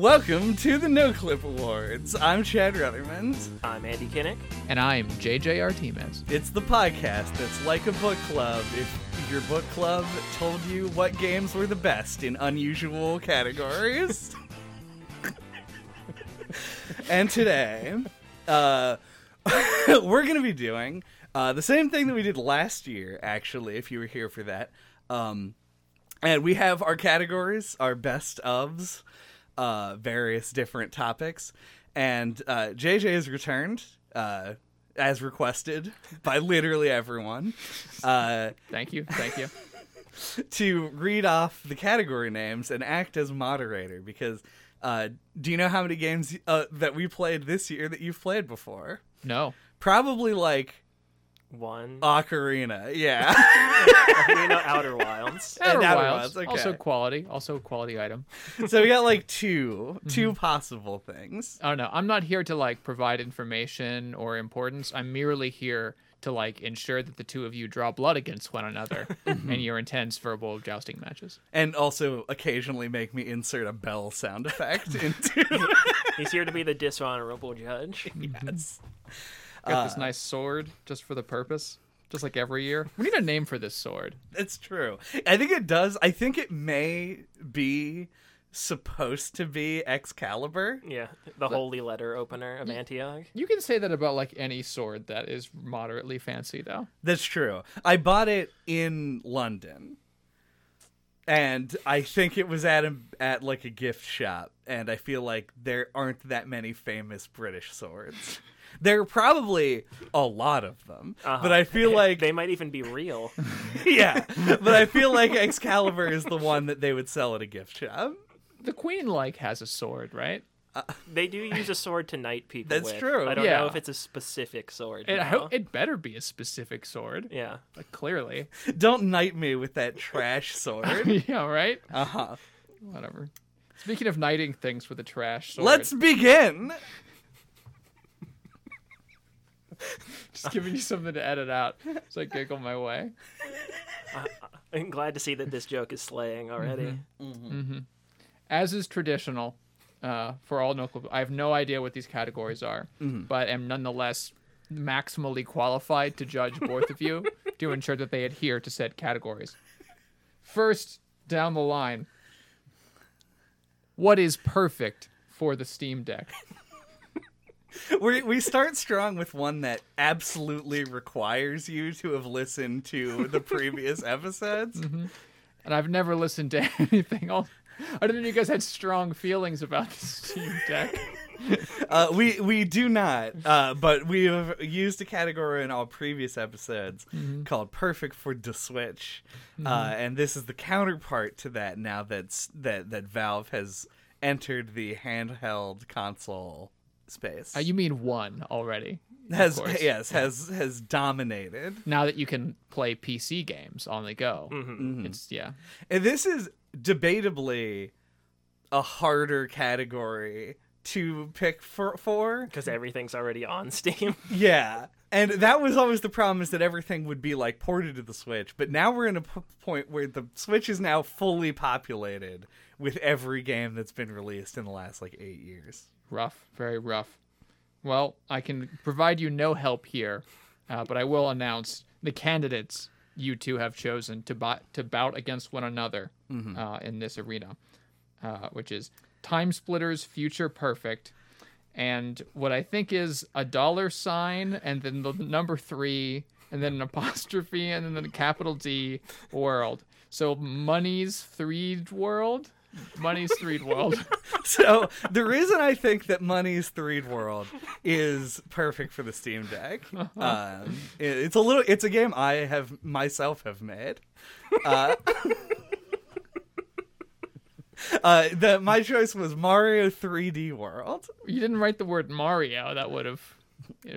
Welcome to the No Clip Awards. I'm Chad Ruthermond. I'm Andy Kinnick. And I'm JJ Artemis. It's the podcast that's like a book club if your book club told you what games were the best in unusual categories. and today, uh, we're going to be doing uh, the same thing that we did last year, actually, if you were here for that. Um, and we have our categories, our best ofs, uh, various different topics. And uh, JJ has returned uh, as requested by literally everyone uh, Thank you. Thank you. to read off the category names and act as moderator. Because uh, do you know how many games uh, that we played this year that you've played before? No. Probably like One. Ocarina. Yeah. Arena Outer Wilds. And Outer Outer Wilds. Wilds, okay. Also quality. Also a quality item. so we got like 2 mm-hmm. two possible things. I don't know. I'm not here to like provide information or importance. I'm merely here to like ensure that the two of you draw blood against one another in mm-hmm. your intense verbal jousting matches. And also occasionally make me insert a bell sound effect into He's here to be the dishonorable judge. yes. Mm-hmm. Got this uh, nice sword just for the purpose. Just like every year. We need a name for this sword. It's true. I think it does. I think it may be supposed to be Excalibur. Yeah, the holy letter opener of Antioch. You can say that about like any sword that is moderately fancy though. That's true. I bought it in London. And I think it was at a, at like a gift shop and I feel like there aren't that many famous British swords. There are probably a lot of them, but I feel like they might even be real. yeah, but I feel like Excalibur is the one that they would sell at a gift shop. The queen like has a sword, right? They do use a sword to knight people. That's with. true. I don't Yeah. know if it's a specific sword. It, I hope it better be a specific sword. yeah. Like, clearly. Don't knight me with that trash sword. yeah, right? Uh huh. Whatever. Speaking of knighting things with a trash sword, Let's begin. Just giving you something to edit out so I giggle my way. I'm glad to see that this joke is slaying already. Mm-hmm. Mm-hmm. Mm-hmm. As is traditional uh, for all no club, I have no idea what these categories are, but am nonetheless maximally qualified to judge both of you to ensure that they adhere to said categories. First, down the line, what is perfect for the Steam Deck? We we start strong with one that absolutely requires you to have listened to the previous episodes. And I've never listened to anything else. I didn't know you guys had strong feelings about the Steam Deck. Uh, we we do not, uh, but we have used a category in all previous episodes called "Perfect for the Switch," uh, and this is the counterpart to that. Now that's that that Valve has entered the handheld console space. Uh, you mean one already? has yes has has dominated. Now that you can play PC games on the go, Mm-hmm. it's yeah. And this is debatably a harder category to pick for. for. Because everything's already on Steam. Yeah. And that was always the problem is that everything would be like ported to the Switch. But now we're in a p- point where the Switch is now fully populated with every game that's been released in the last like eight years. Rough, very rough. Well, I can provide you no help here, uh, but I will announce the candidates you two have chosen to bo- to bout against one another uh, in this arena, uh, which is Time Splitters Future Perfect, and what I think is a dollar sign, and then the number three, and then an apostrophe, and then the capital D world. So Money's Three World. Money's Three World. So the reason I think that Money's Threed World is perfect for the Steam Deck, um, it- it's a little, it's a game I have myself have made. Uh, uh, the my choice was Mario 3D World. You didn't write the word Mario. That would have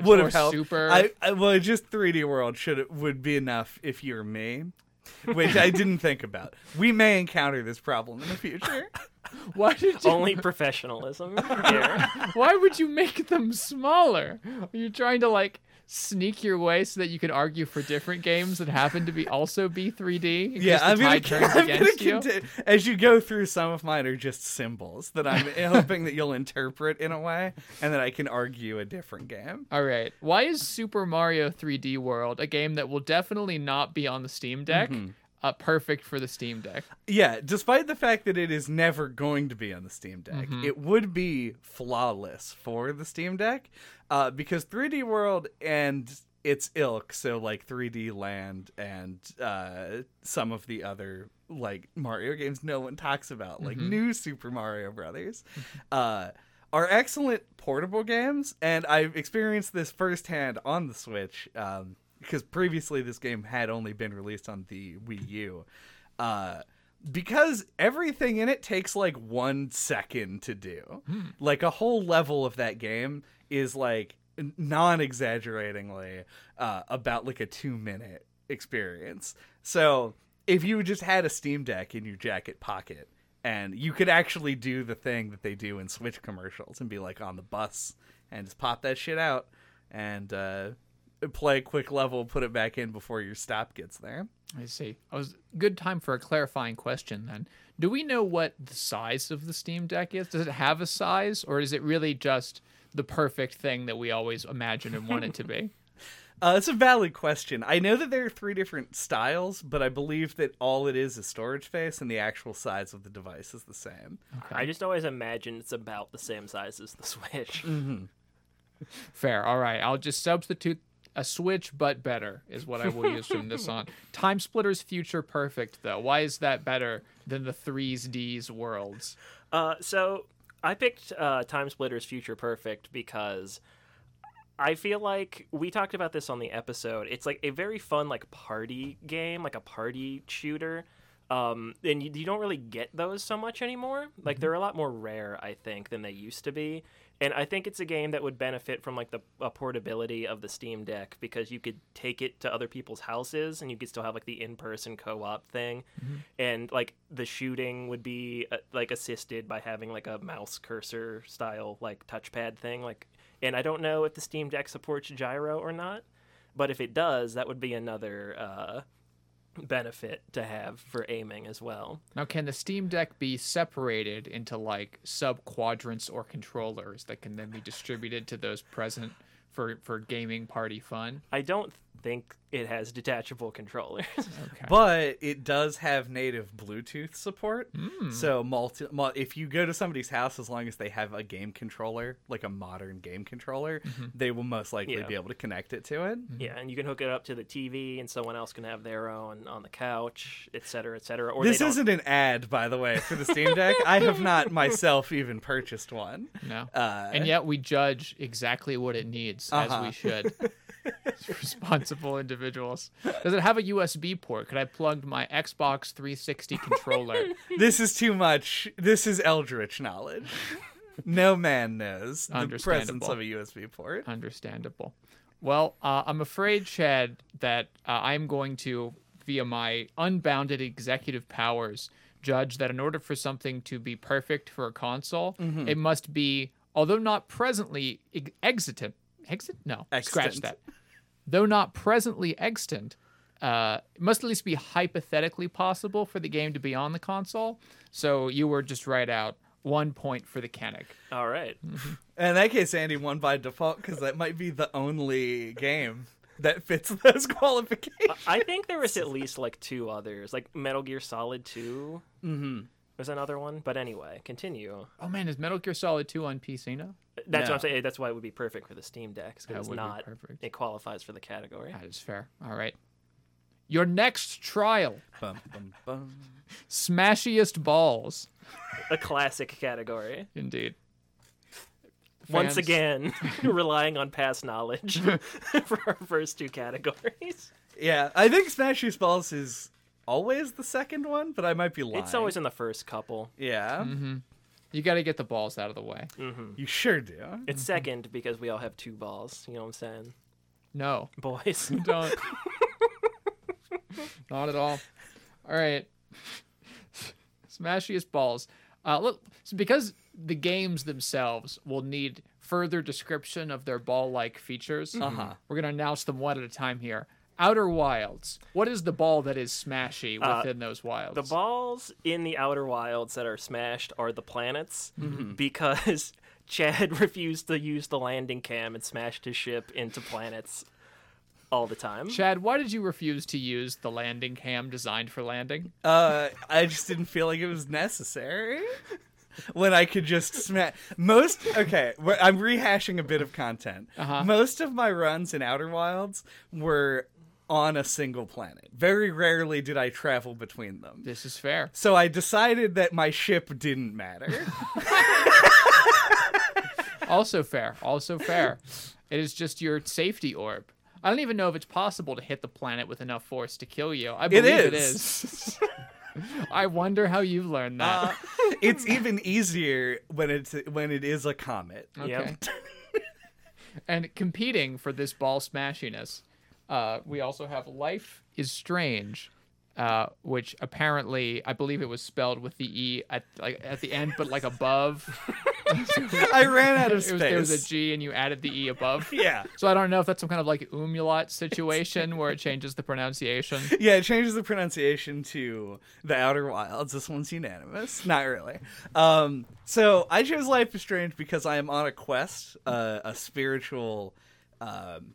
Would have helped. Super. I, I well, just 3D World should would be enough if you're me. Which I didn't think about. We may encounter this problem in the future. why did you? Only professionalism here. Why would you make them smaller? Are you trying to like sneak your way so that you can argue for different games that happen to be also be 3D? Yeah, I'm gonna, I'm gonna you. conti- as you go through. Some of mine are just symbols that I'm hoping that you'll interpret in a way, and that I can argue a different game. All right. Why is Super Mario 3D World a game that will definitely not be on the Steam Deck? Mm-hmm. Uh, perfect for the Steam Deck. Yeah, despite the fact that it is never going to be on the Steam Deck, Mm-hmm. it would be flawless for the Steam Deck uh, because 3D World and its ilk, so like 3D Land and uh, some of the other like Mario games no one talks about, like Mm-hmm. new Super Mario Brothers, uh, are excellent portable games, and I've experienced this firsthand on the Switch. Um, because previously this game had only been released on the Wii U. Uh, because everything in it takes like one second to do. Like a whole level of that game is like non exaggeratingly uh, about like a two minute experience. So if you just had a Steam Deck in your jacket pocket and you could actually do the thing that they do in Switch commercials and be like on the bus and just pop that shit out and uh, play a quick level, put it back in before your stop gets there. I see. I was good time for a clarifying question then. Do we know what the size of the Steam Deck is? Does it have a size, or is it really just the perfect thing that we always imagine and want it to be? Uh, it's a valid question. I know that there are three different styles, but I believe that all it is is storage space, and the actual size of the device is the same. I just always imagine it's about the same size as the Switch. Fair. All right. I'll just substitute a Switch, but better is what I will use from this on. Time Splitters Future Perfect, though. Why is that better than the threes D's worlds? Uh, so I picked uh, Time Splitters Future Perfect because I feel like we talked about this on the episode. It's like a very fun like party game, like a party shooter. Um, and you, you don't really get those so much anymore. Like they're a lot more rare, I think, than they used to be. And I think it's a game that would benefit from like the portability of the Steam Deck because you could take it to other people's houses and you could still have like the in-person co-op thing, and like the shooting would be uh, like assisted by having like a mouse cursor style like touchpad thing. Like, and I don't know if the Steam Deck supports gyro or not, but if it does, that would be another uh, benefit to have for aiming as well. Now, can the Steam Deck be separated into like sub quadrants or controllers that can then be distributed to those present for for gaming party fun? I don't think it has detachable controllers. Okay. But it does have native Bluetooth support. So multi, mul- if you go to somebody's house, as long as they have a game controller, like a modern game controller, they will most likely Yeah. be able to connect it to it. yeah, and you can hook it up to the TV, and someone else can have their own on the couch, et cetera, et cetera. Or This they isn't an ad, by the way, for the Steam Deck. I have not myself even purchased one. no. Uh, and yet we judge exactly what it needs as Uh-huh. we should. As responsible individuals. Does it have a USB port? Could I plug my Xbox 360 controller? this is too much. This is eldritch knowledge. No man knows the presence of a USB port. Understandable. Well, uh, I'm afraid, Chad, that uh, I'm going to, via my unbounded executive powers, judge that in order for something to be perfect for a console, Mm-hmm. it must be, although not presently ex- extant, exit? No, scratch that. Though not presently extant, uh, it must at least be hypothetically possible for the game to be on the console. So you were just right out. One point for the Canic. All right. In that case, Andy won by default because that might be the only game that fits those qualifications. I think there was at least like two others, like Metal Gear Solid 2 Mm-hmm. was another one. But anyway, continue. Oh man, is Metal Gear Solid 2 on PC now? That's No. what I'm saying. That's why it would be perfect for the Steam Deck because it's would be not. It qualifies for the category. That is fair. All right. Your next trial, Bum, bum, bum. Smashiest Balls. A classic category. Indeed. Once again, relying on past knowledge for our first two categories. Yeah, I think Smashiest Balls is always the second one, but I might be lying. It's always in the first couple. yeah. Mm-hmm. You got to get the balls out of the way. You sure do. It's second because we all have two balls. You know what I'm saying, No, boys? don't. Not at all. All right. Smashiest Balls. Uh, look, so because the games themselves will need further description of their ball-like features. Uh-huh. We're gonna announce them one at a time here. Outer Wilds. What is the ball that is smashy within those wilds? The balls in the Outer Wilds that are smashed are the planets because Chad refused to use the landing cam and smashed his ship into planets all the time. Chad, why did you refuse to use the landing cam designed for landing? Uh, I just didn't feel like it was necessary. When I could just smash most. Okay, I'm rehashing a bit of content. Uh-huh. Most of my runs in Outer Wilds were on a single planet. Very rarely did I travel between them. This is fair. So I decided that my ship didn't matter. Also fair. Also fair. It is just your safety orb. I don't even know if it's possible to hit the planet with enough force to kill you. I believe it is. is. I wonder how you've learned that. Uh, it's even easier when it's when it is a comet. okay. Yep. and competing for this ball smashiness, uh, we also have Life is Strange, uh, which apparently I believe it was spelled with the E at like at the end, but like above. I ran out of It space. was, there was a G and you added the E above. yeah. So I don't know if that's some kind of like umlaut situation where it changes the pronunciation. Yeah, it changes the pronunciation to the Outer Wilds. This one's unanimous. Not really. Um, so I chose Life is Strange because I am on a quest, uh, a spiritual. Um,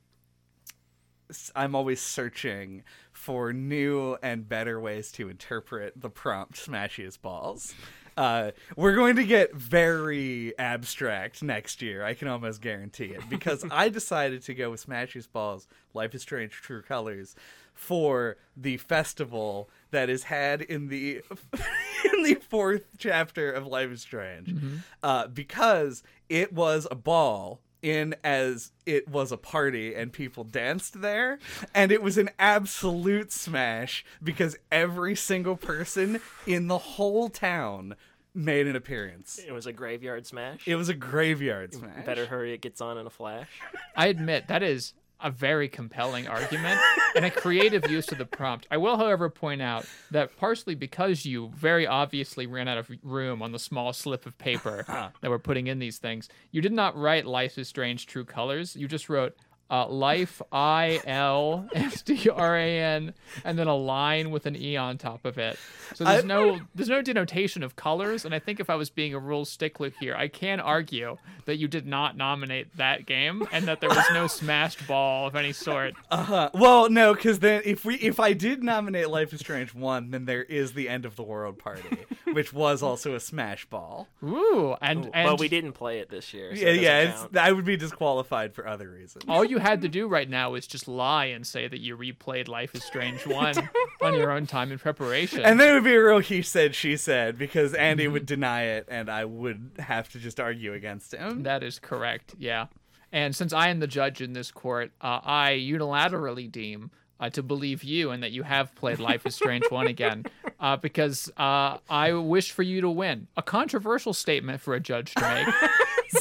I'm always searching for new and better ways to interpret the prompt "smashiest balls." Uh, we're going to get very abstract next year. I can almost guarantee it because I decided to go with Smashiest Balls, Life is Strange, True Colors for the festival that is had in the in the fourth chapter of Life is Strange, uh, because it was a ball in as it was a party and people danced there and it was an absolute smash because every single person in the whole town made an appearance It was a graveyard smash. it was a graveyard smash Better hurry, it gets on in a flash. I admit that is a very compelling argument and a creative use of the prompt. I will, however, point out that partially because you very obviously ran out of room on the small slip of paper that we're putting in these things, you did not write "Life is Strange: True Colors." You just wrote uh, "Life I L S D R A N" and then a line with an E on top of it. So there's I- no there's no denotation of colors. And I think if I was being a rule stickler here, I can argue that you did not nominate that game and that there was no smashed ball of any sort. Uh-huh. Well, no, because then if we if I did nominate Life is Strange one, then there is the End of the World party, which was also a smash ball. Ooh, and and but we didn't play it this year. So yeah, it yeah, it's. I would be disqualified for other reasons. all you had to do right now is just lie and say that you replayed Life is Strange one on your own time in preparation. And then it would be a real he said she said because Andy would deny it and I would have to just argue against him. That is correct. Yeah. And since I am the judge in this court, uh, I unilaterally deem uh, to believe you and that you have played Life is Strange 1 again uh, because uh, I wish for you to win. A controversial statement for a judge to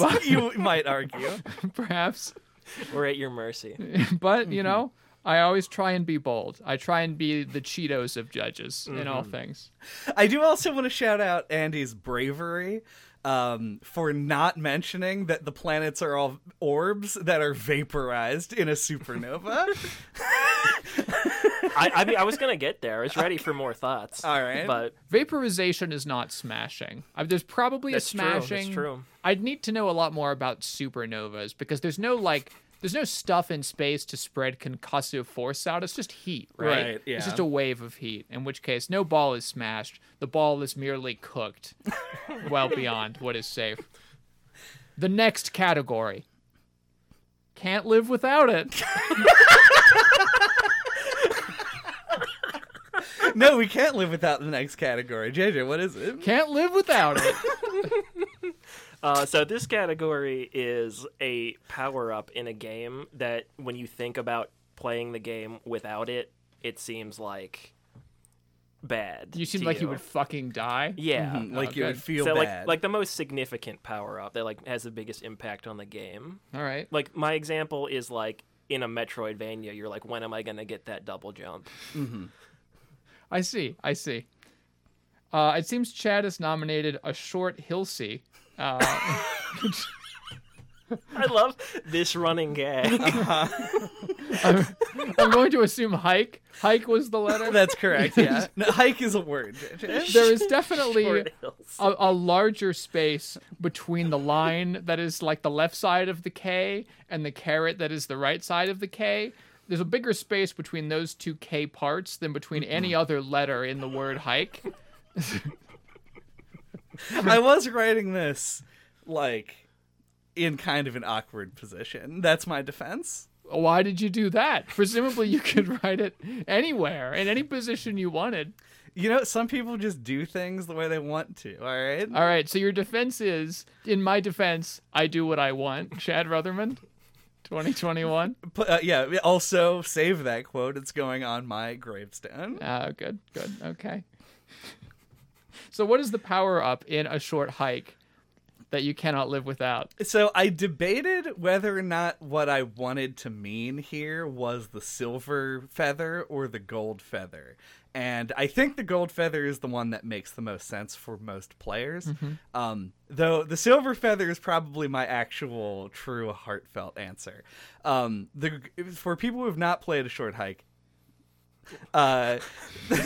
make, you might argue. perhaps. We're at your mercy. But, you know, I always try and be bold. I try and be the Cheetos of judges in all things. I do also want to shout out Andy's bravery um, for not mentioning that the planets are all orbs that are vaporized in a supernova. I, I mean, I was gonna get there. I was ready for more thoughts. All right. but Vaporization is not smashing. I there's probably That's a true, that's smashing. true. I'd need to know a lot more about supernovas because there's no like there's no stuff in space to spread concussive force out. It's just heat, right? Right, yeah. It's just a wave of heat. In which case, no ball is smashed. The ball is merely cooked, well beyond what is safe. The next category. Can't live without it. no, we can't live without the next category. JJ, what is it? Can't live without it. uh, so this category is a power up in a game that, when you think about playing the game without it, it seems like bad. You seem like you would fucking die. Yeah. Mhm, like you okay. would feel so bad. like like the most significant power up that like has the biggest impact on the game. All right. Like my example is like in a Metroidvania, you're like, when am I gonna get that double jump? I see. I see. Uh, it seems Chad has nominated a short Hilsey Uh, I love this running gag. I'm, I'm going to assume hike. Hike was the letter. That's correct. Yeah, no, hike is a word. there is definitely a, a larger space between the line that is like the left side of the K and the carrot that is the right side of the K. There's a bigger space between those two K parts than between any other letter in the word hike. I was writing this like in kind of an awkward position. That's my defense. Why did you do that? Presumably, you could write it anywhere in any position you wanted. You know, some people just do things the way they want to. All right. All right, so your defense is, in my defense, I do what I want. Chad Rutherman, 2021. Uh, yeah. Also, save that quote. It's going on my gravestone. Ah, good, good, okay. So, what is the power up in a short hike that you cannot live without? So I debated whether or not what I wanted to mean here was the silver feather or the gold feather. And I think the gold feather is the one that makes the most sense for most players. Um, though the silver feather is probably my actual true heartfelt answer. Um, the for people who have not played a short hike, uh,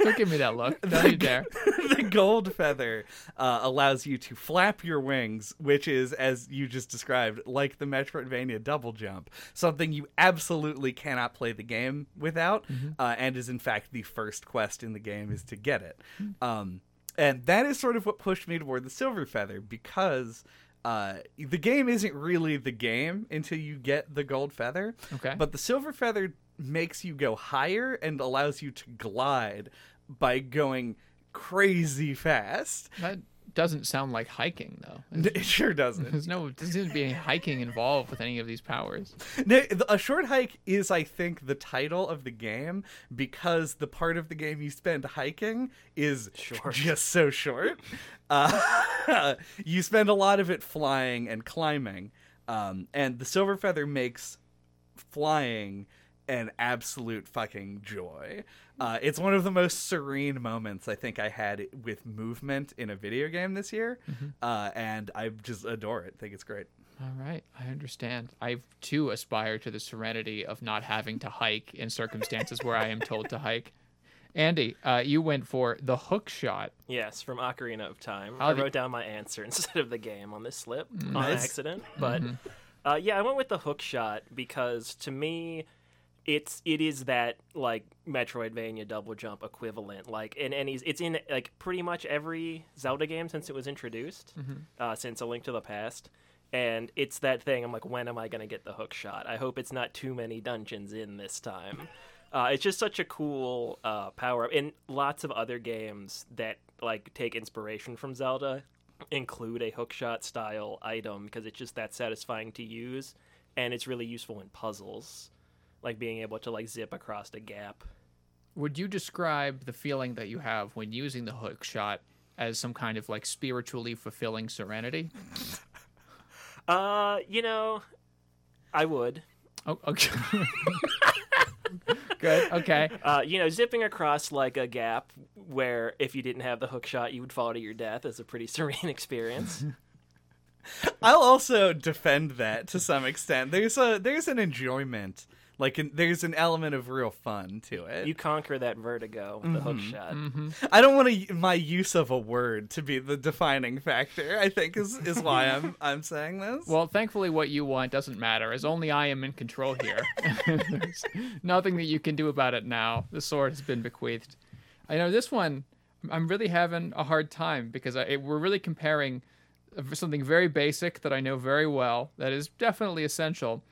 Don't give me that look. Don't you dare. the gold feather uh, allows you to flap your wings, which is, as you just described, like the Metroidvania double jump, something you absolutely cannot play the game without, uh, and is in fact the first quest in the game is to get it. Um, and that is sort of what pushed me toward the silver feather because. Uh, the game isn't really the game until you get the gold feather. Okay. But the silver feather makes you go higher and allows you to glide by going crazy fast. That doesn't sound like hiking, though. It sure doesn't. There's no, there doesn't be any hiking involved with any of these powers. No, A short hike is, I think, the title of the game because the part of the game you spend hiking is Short. just so short. Uh, you spend a lot of it flying and climbing, um, and the silver feather makes flying an absolute fucking joy. Uh, it's one of the most serene moments I think I had with movement in a video game this year, uh, and I just adore it. think it's great. All right, I understand. I too aspire to the serenity of not having to hike in circumstances where I am told to hike. Andy, uh, you went for the hook shot. Yes, from Ocarina of Time. How I did- wrote down my answer instead of the game on this slip on accident. But uh, yeah, I went with the hook shot because to me, it's it is that like Metroidvania double jump equivalent. Like and and any, it's in like pretty much every Zelda game since it was introduced, uh, since A Link to the Past. And it's that thing. I'm like, when am I gonna get the hook shot? I hope it's not too many dungeons in this time. Uh, it's just such a cool uh, power up, and lots of other games that like take inspiration from Zelda include a hookshot style item because it's just that satisfying to use, and it's really useful in puzzles, like being able to like zip across a gap. Would you describe the feeling that you have when using the hook shot as some kind of like spiritually fulfilling serenity? Uh, you know, I would. Oh, okay. Good. Okay. Uh, you know, zipping across like a gap where if you didn't have the hook shot, you would fall to your death is a pretty serene experience. I'll also defend that to some extent. There's a there's an enjoyment, like an, there's an element of real fun to it. you conquer that vertigo with the hook mm-hmm. shot. Mm-hmm. I don't want to, my use of a word to be the defining factor. I think is is why I'm I'm saying this. Well, thankfully, what you want doesn't matter, as only I am in control here. There's nothing that you can do about it now. The sword has been bequeathed. I know this one. I'm really having a hard time because I, we're really comparing something very basic that I know very well, that is definitely essential,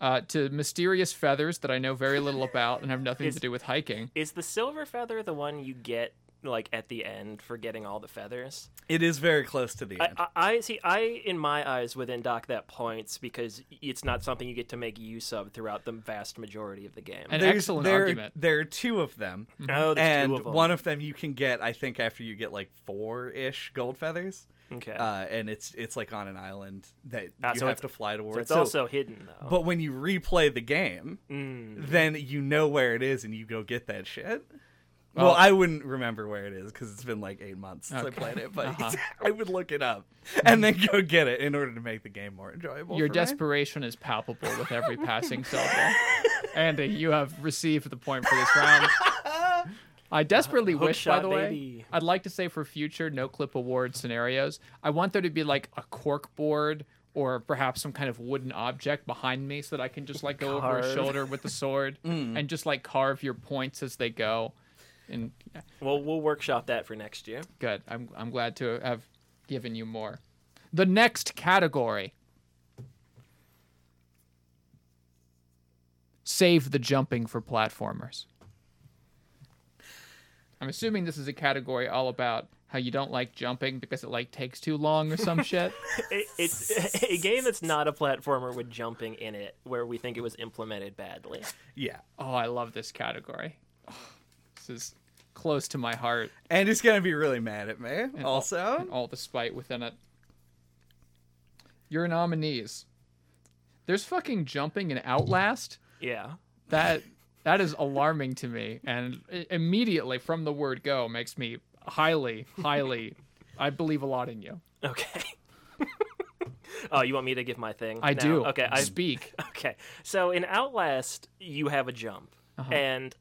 uh, to mysterious feathers that I know very little about and have nothing to do with hiking. Is the silver feather the one you get like at the end for getting all the feathers? it is very close to the I, end. I, I see. I, in my eyes, would then dock that points because it's not something you get to make use of throughout the vast majority of the game. An There's- excellent there, argument. There are two of them, oh, there's and two of them. one of them you can get. I think after you get like four ish gold feathers. Okay. Uh, and it's it's like on an island that Ah, you so have to fly towards. so it's So- also hidden though. But when you replay the game, Mm. then you know where it is and you go get that shit. Well, Well- I wouldn't remember where it is because it's been like eight months since I played it, but Uh-huh. I would look it up and then go get it in order to make the game more enjoyable. Your for me. desperation is palpable with every passing syllable. Andy, you have received the point for this round. I desperately Hook wish, by shot, the way. I'd like to say for future no clip award scenarios, I want there to be like a cork board or perhaps some kind of wooden object behind me so that I can just like go over a shoulder with the sword mm. and just like carve your points as they go. And yeah, Well, we'll workshop that for next year. good. I'm I'm glad to have given you more. The next category. Save the jumping for platformers. I'm assuming this is a category all about how you don't like jumping because it like takes too long or some shit. It, it's a game that's not a platformer with jumping in it, where we think it was implemented badly. Yeah. Oh, I love this category. Oh, this is close to my heart. And he's going to be really mad at me all- also. and all the spite within it. Your nominees. There's fucking jumping in Outlast. Yeah. That that is alarming to me, and immediately from the word go makes me highly, highly. I believe a lot in you. Okay. oh, you want me to give my thing? I now? do. Okay. I speak. Okay, so in Outlast, you have a jump, Uh-huh. and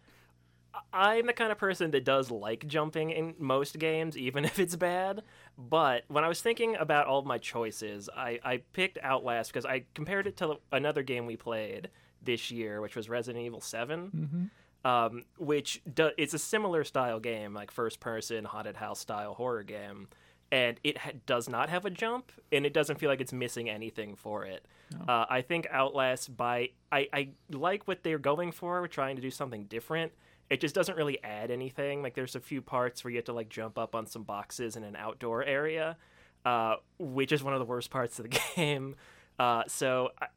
I'm the kind of person that does like jumping in most games, even if it's bad. But when I was thinking about all of my choices, I, I picked Outlast because I compared it to another game we played this year, which was Resident Evil 7. Um, which do, it's a similar style game, like first person haunted house style horror game, and it ha- does not have a jump, and it doesn't feel like it's missing anything for it. Uh, I think Outlast by I, I like what they're going for, trying to do something different. It just doesn't really add anything. Like there's a few parts where you have to like jump up on some boxes in an outdoor area, uh, which is one of the worst parts of the game. Uh, so I,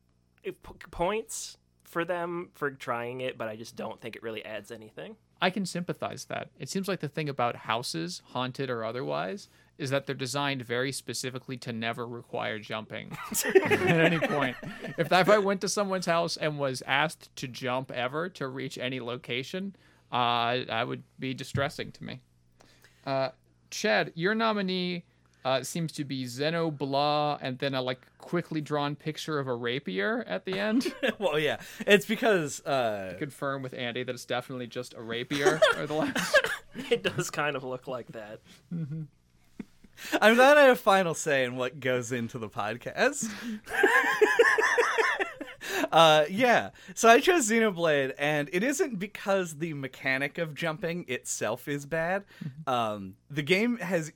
it, p- points for them for trying it, but I just don't think it really adds anything. I can sympathize that. It seems like the thing about houses, haunted or otherwise, is that they're designed very specifically to never require jumping at any point. If, if I went to someone's house and was asked to jump ever to reach any location, uh, that would be distressing to me. Uh, Chad, your nominee uh, seems to be Zeno Blah, and then a like quickly drawn picture of a rapier at the end. well, yeah. It's because uh, Confirm with Andy that it's definitely just a rapier. or the last. It does kind of look like that. I'm glad I have a final say in what goes into the podcast. uh, yeah. So I chose Xenoblade, and it isn't because the mechanic of jumping itself is bad. Um, the game has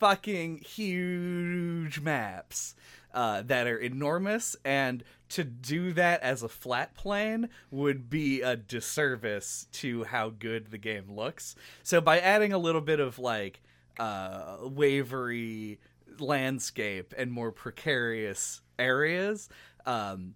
fucking huge maps uh, that are enormous, and to do that as a flat plane would be a disservice to how good the game looks. So by adding a little bit of like uh, wavery landscape and more precarious areas, um,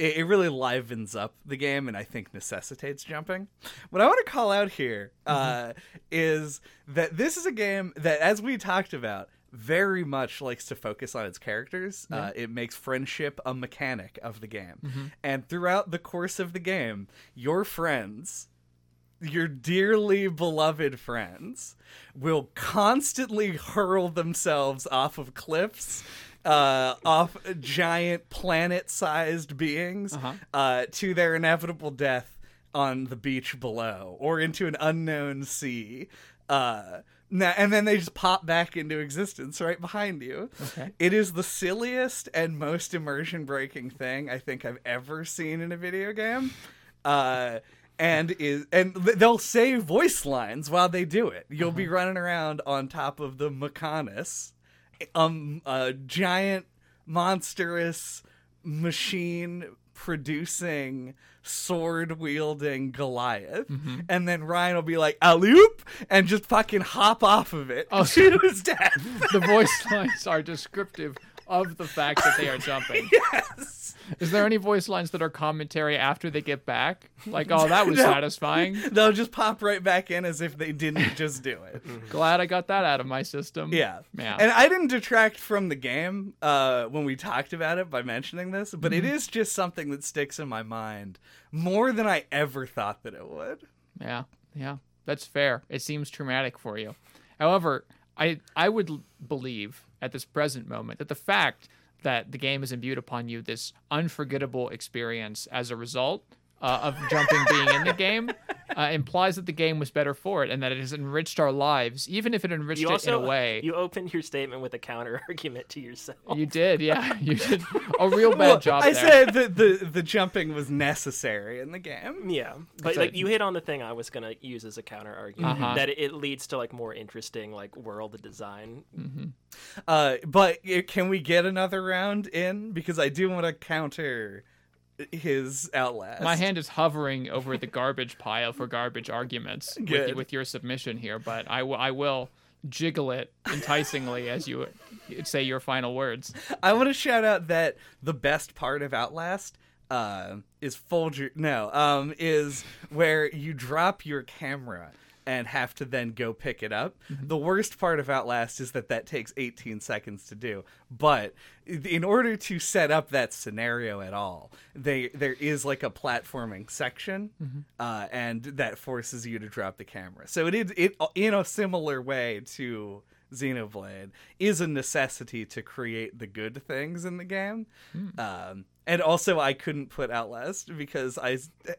it, it really livens up the game and I think necessitates jumping. What I want to call out here uh, is that this is a game that, as we talked about, very much likes to focus on its characters. Uh, it makes friendship a mechanic of the game. And throughout the course of the game, your friends your dearly beloved friends will constantly hurl themselves off of cliffs uh, off giant planet-sized beings uh, to their inevitable death on the beach below or into an unknown sea uh, now, and then they just pop back into existence right behind you. Okay. It is the silliest and most immersion breaking thing I think I've ever seen in a video game. Uh, and is and they'll say voice lines while they do it. You'll be running around on top of the Mechonis, um, a giant, monstrous machine producing sword wielding Goliath, and then Reyn will be like alley oop and just fucking hop off of it. Oh, to his death. the voice lines are descriptive of the fact that they are jumping. yes. Is there any voice lines that are commentary after they get back? Like, oh, that was No. satisfying. They'll just pop right back in as if they didn't just do it. Glad I got that out of my system. Yeah. Yeah. And I didn't detract from the game uh, when we talked about it by mentioning this, but Mm-hmm. it is just something that sticks in my mind more than I ever thought that it would. Yeah. Yeah. That's fair. It seems traumatic for you. However, I I would believe at this present moment that the fact that the game has imbued upon you this unforgettable experience as a result uh, of jumping being in the game uh, implies that the game was better for it and that it has enriched our lives, even if it enriched You it also in a way. you opened your statement with a counter argument to yourself. You did, yeah. You did a real bad Well, job I there. said that the the jumping was necessary in the game. Yeah, but So- like you hit on the thing I was gonna use as a counter argument Uh-huh. that it leads to like more interesting like world design. Uh, but uh, can we get another round in because I do want to counter his outlast. My hand is hovering over the garbage pile for garbage arguments with, with your submission here, but I, w- I will jiggle it enticingly as you say your final words. I want to shout out that the best part of Outlast uh, is Folger. No, um, is where you drop your camera and have to then go pick it up. The worst part of Outlast is that that takes 18 seconds to do. But in order to set up that scenario at all, they there is like a platforming section, uh, and that forces you to drop the camera. So it is it in a similar way to Xenoblade is a necessity to create the good things in the game. Um, and also, I couldn't put Outlast because I,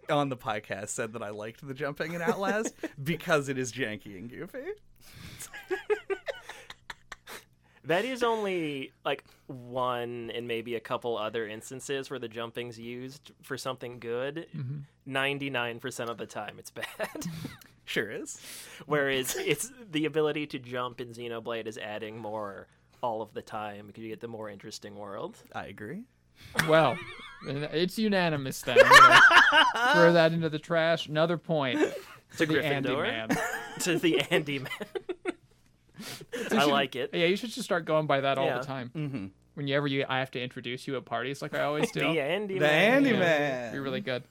on the podcast, said that I liked the jumping in Outlast because it is janky and goofy. That is only like one and maybe a couple other instances where the jumping's used for something good. Mm-hmm. 99% of the time it's bad. Sure is. Whereas it's the ability to jump in Xenoblade is adding more all of the time because you get the more interesting world. I agree. Well, it's unanimous then. Throw that into the trash. Another point To the Andy man. to the Andy man. I like it. Yeah, you should just start going by that all the time. Mm-hmm. Whenever you, I have to introduce you at parties, like I always do. The Andy The man. Andy Yeah, man. You're really good.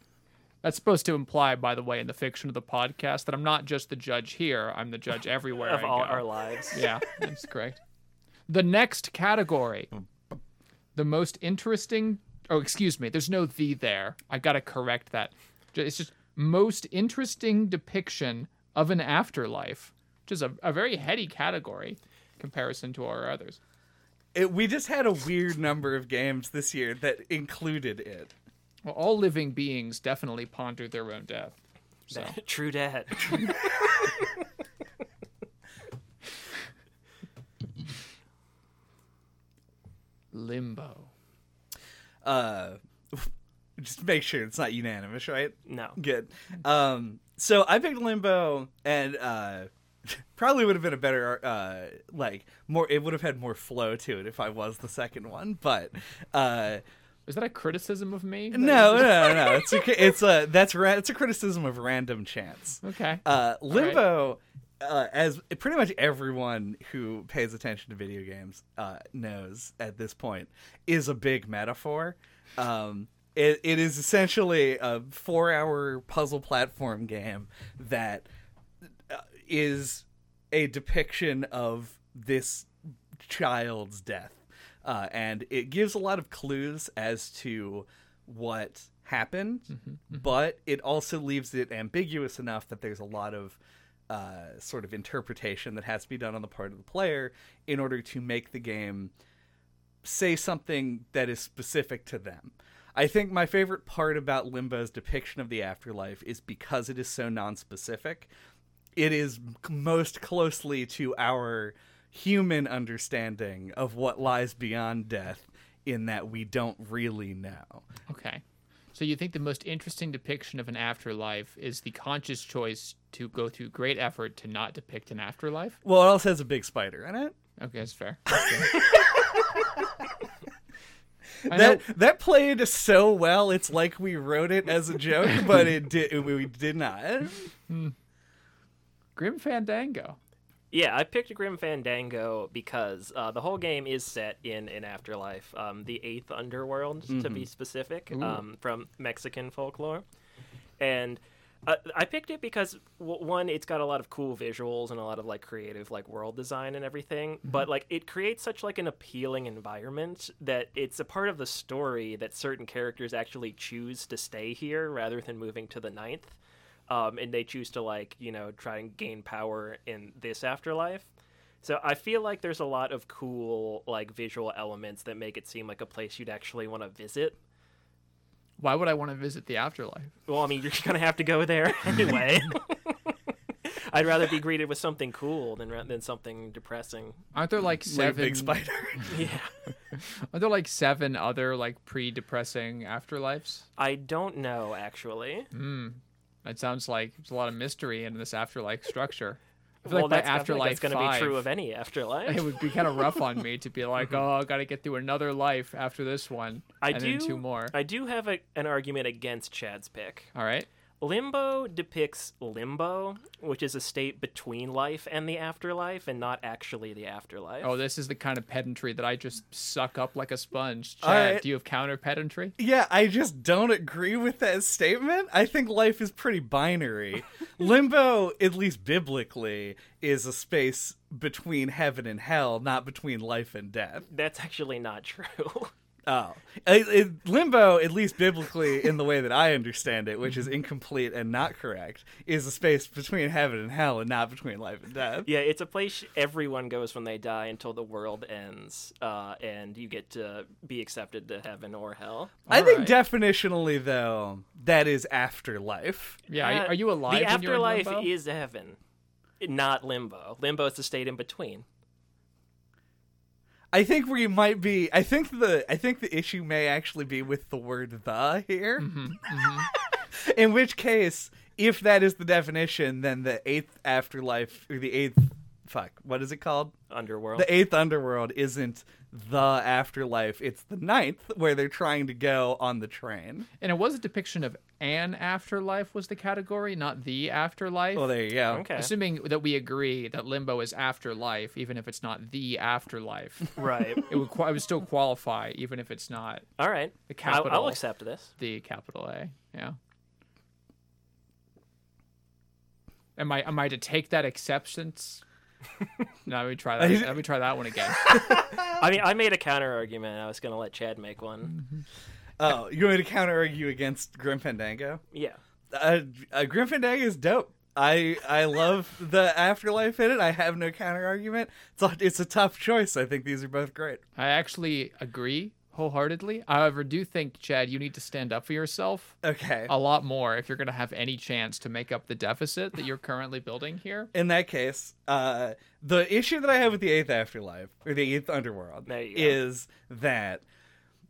That's supposed to imply, by the way, in the fiction of the podcast, that I'm not just the judge here. I'm the judge everywhere of I all go. our lives. Yeah, that's correct. The next category, the most interesting. Oh, excuse me. There's no the there. I gotta correct that. It's just most interesting depiction of an afterlife, which is a, a very heady category comparison to our others. It, we just had a weird number of games this year that included it. Well, all living beings definitely ponder their own death. So True dat. limbo. Uh, just make sure it's not unanimous, right? No. Good. Um, so I picked Limbo, and uh, probably would have been a better, uh, like more. It would have had more flow to it if I was the second one. But uh, Is that a criticism of me? no, no, no. It's a, it's a that's ra- it's a criticism of random chance. Okay. Uh, Limbo, uh, as pretty much everyone who pays attention to video games uh, knows at this point, is a big metaphor. Um, it, it is essentially a four-hour puzzle platform game that uh, is a depiction of this child's death, uh, and it gives a lot of clues as to what happened, but it also leaves it ambiguous enough that there's a lot of uh, sort of interpretation that has to be done on the part of the player in order to make the game say something that is specific to them. I think my favorite part about Limbo's depiction of the afterlife is because it is so non-specific. It is most closely to our human understanding of what lies beyond death in that we don't really know. Okay. So you think the most interesting depiction of an afterlife is the conscious choice to go through great effort to not depict an afterlife? Well, it also has a big spider in it. Okay, that's fair. That's fair. Know, That that played so well. It's like we wrote it as a joke, but it did we did not. Grim Fandango. Yeah, I picked Grim Fandango because uh, the whole game is set in an afterlife, um, the eighth underworld to be specific, um, from Mexican folklore. And uh, I picked it because w- one, it's got a lot of cool visuals and a lot of like creative like world design and everything. But like it creates such like an appealing environment that it's a part of the story that certain characters actually choose to stay here rather than moving to the ninth. um, and they choose to like you know try and gain power in this afterlife. So I feel like there's a lot of cool like visual elements that make it seem like a place you'd actually want to visit. Why would I want to visit the afterlife? Well, I mean, you're gonna have to go there anyway. I'd rather be greeted with something cool than than something depressing. Aren't there like Like seven? big spider. Yeah, Are there like seven other like pre-depressing afterlives? I don't know actually. Hmm. It sounds like there's a lot of mystery in this afterlife structure. I feel well, like that's, like afterlife that's gonna be true of any afterlife. It would be kind of rough on me to be like, oh, I got to get through another life after this one, I and do. then two more. I do have a, an argument against Chad's pick. All right. Limbo depicts limbo, which is a state between life and the afterlife, and not actually the afterlife. Oh, this is the kind of pedantry that I just suck up like a sponge. Chad, right. do you have counter pedantry? Yeah, I just don't agree with that statement. I think life is pretty binary. Limbo, at least biblically, is a space between heaven and hell, not between life and death. That's actually not true. Oh. It- it- limbo, at least biblically, in the way that I understand it, which is incomplete and not correct, is a space between heaven and hell and not between life and death. yeah, it's a place everyone goes when they die until the world ends, uh, and you get to be accepted to heaven or hell. I think Alright. definitionally, though, that is afterlife. Yeah. are you- Uh, are you alive? The when you're in afterlife limbo? is heaven, not limbo. Limbo is the state in between. I think we might be. I think the. I think the issue may actually be with the word "the" here. Mm-hmm, mm-hmm. In which case, if that is the definition, then the eighth afterlife or the eighth. Fuck. What is it called? Underworld. The eighth underworld isn't the afterlife. It's the ninth where they're trying to go on the train. And it was a depiction of an afterlife was the category, not the afterlife. Well, there you go. okay. Assuming that we agree that limbo is afterlife, even if it's not the afterlife, right. it would qua- it would still qualify, even if it's not All right. the I'll, capital. I'll accept this. the capital A. Yeah. Am I am I to take that acceptance? No, let me try that. Let me try that one again. I mean, I made a counter argument. I was going to let Chad make one. Oh, you want me to counter argue against Grim Fandango? Yeah. Uh, uh, Grim Fandango is dope. I I love the afterlife in it. I have no counter argument. It's a, it's a tough choice. I think these are both great. I actually agree wholeheartedly. However, do think Chad, you need to stand up for yourself Okay. a lot more if you're going to have any chance to make up the deficit that you're currently building here. in that case, uh, the issue that I have with the eighth afterlife or the eighth underworld There go. is that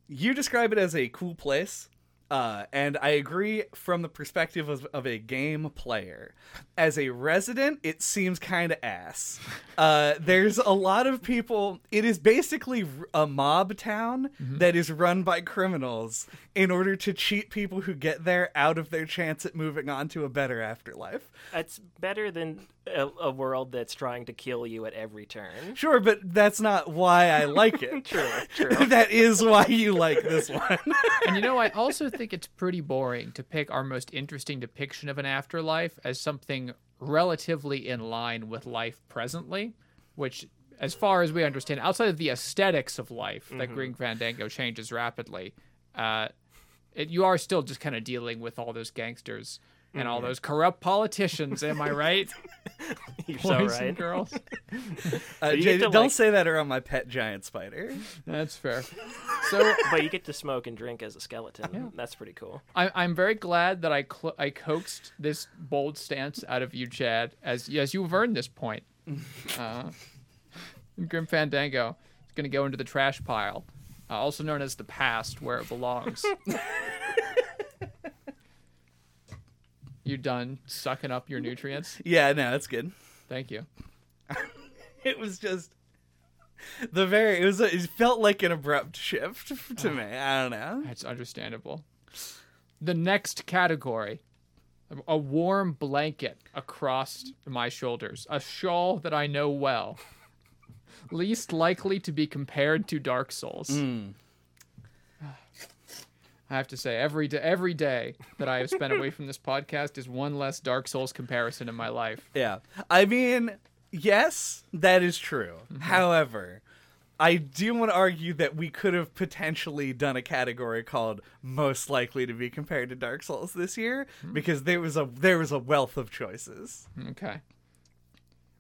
you describe it as a cool place. Uh, and I agree from the perspective of, of a game player. As a resident, it seems kind of ass. Uh, there's a lot of people. It is basically a mob town that is run by criminals in order to cheat people who get there out of their chance at moving on to a better afterlife. It's better than a, a world that's trying to kill you at every turn. Sure, but that's not why I like it. True, true. that is why you like this one. And you know, I also think it's pretty boring to pick our most interesting depiction of an afterlife as something relatively in line with life presently, which, as far as we understand, outside of the aesthetics of life that Grim Fandango changes rapidly, uh, it, you are still just kind of dealing with all those gangsters and all those corrupt politicians. Am I right? You're so Boys and right. girls. Uh, you Jay, don't like- say that around my pet giant spider. That's fair. So But you get to smoke and drink as a skeleton. That's pretty cool. I, I'm very glad that I cl- I coaxed this bold stance out of you, Chad, as as you've earned this point. Uh, Grim Fandango is going to go into the trash pile, uh, also known as the past, where it belongs. You done sucking up your nutrients? Yeah, no, that's good. Thank you. It was just the very. It was. A, it felt like an abrupt shift to oh. me. I don't know. It's understandable. The next category a warm blanket across my shoulders, a shawl that I know well. Least likely to be compared to Dark Souls. Mm. I have to say, every day, every day that I have spent away from this podcast is one less Dark Souls comparison in my life. Yeah, I mean, yes, that is true. Mm-hmm. However, I do want to argue that we could have potentially done a category called most likely to be compared to Dark Souls this year hmm. because there was a there was a wealth of choices. Okay.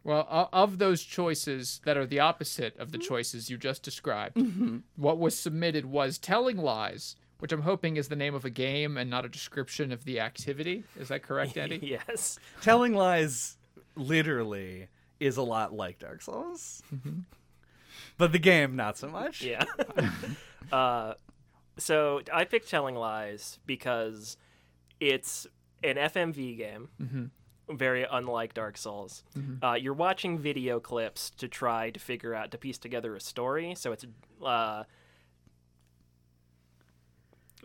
Well, of those choices that are the opposite of the mm-hmm. choices you just described, mm-hmm. what was submitted was Telling Lies, which I'm hoping is the name of a game and not a description of the activity. Is that correct, Andy? yes. Telling lies literally is a lot like Dark Souls. But the game not so much. Yeah. uh, so I picked Telling Lies because it's an FMV game, very unlike Dark Souls. Uh, you're watching video clips to try to figure out to piece together a story. So it's uh,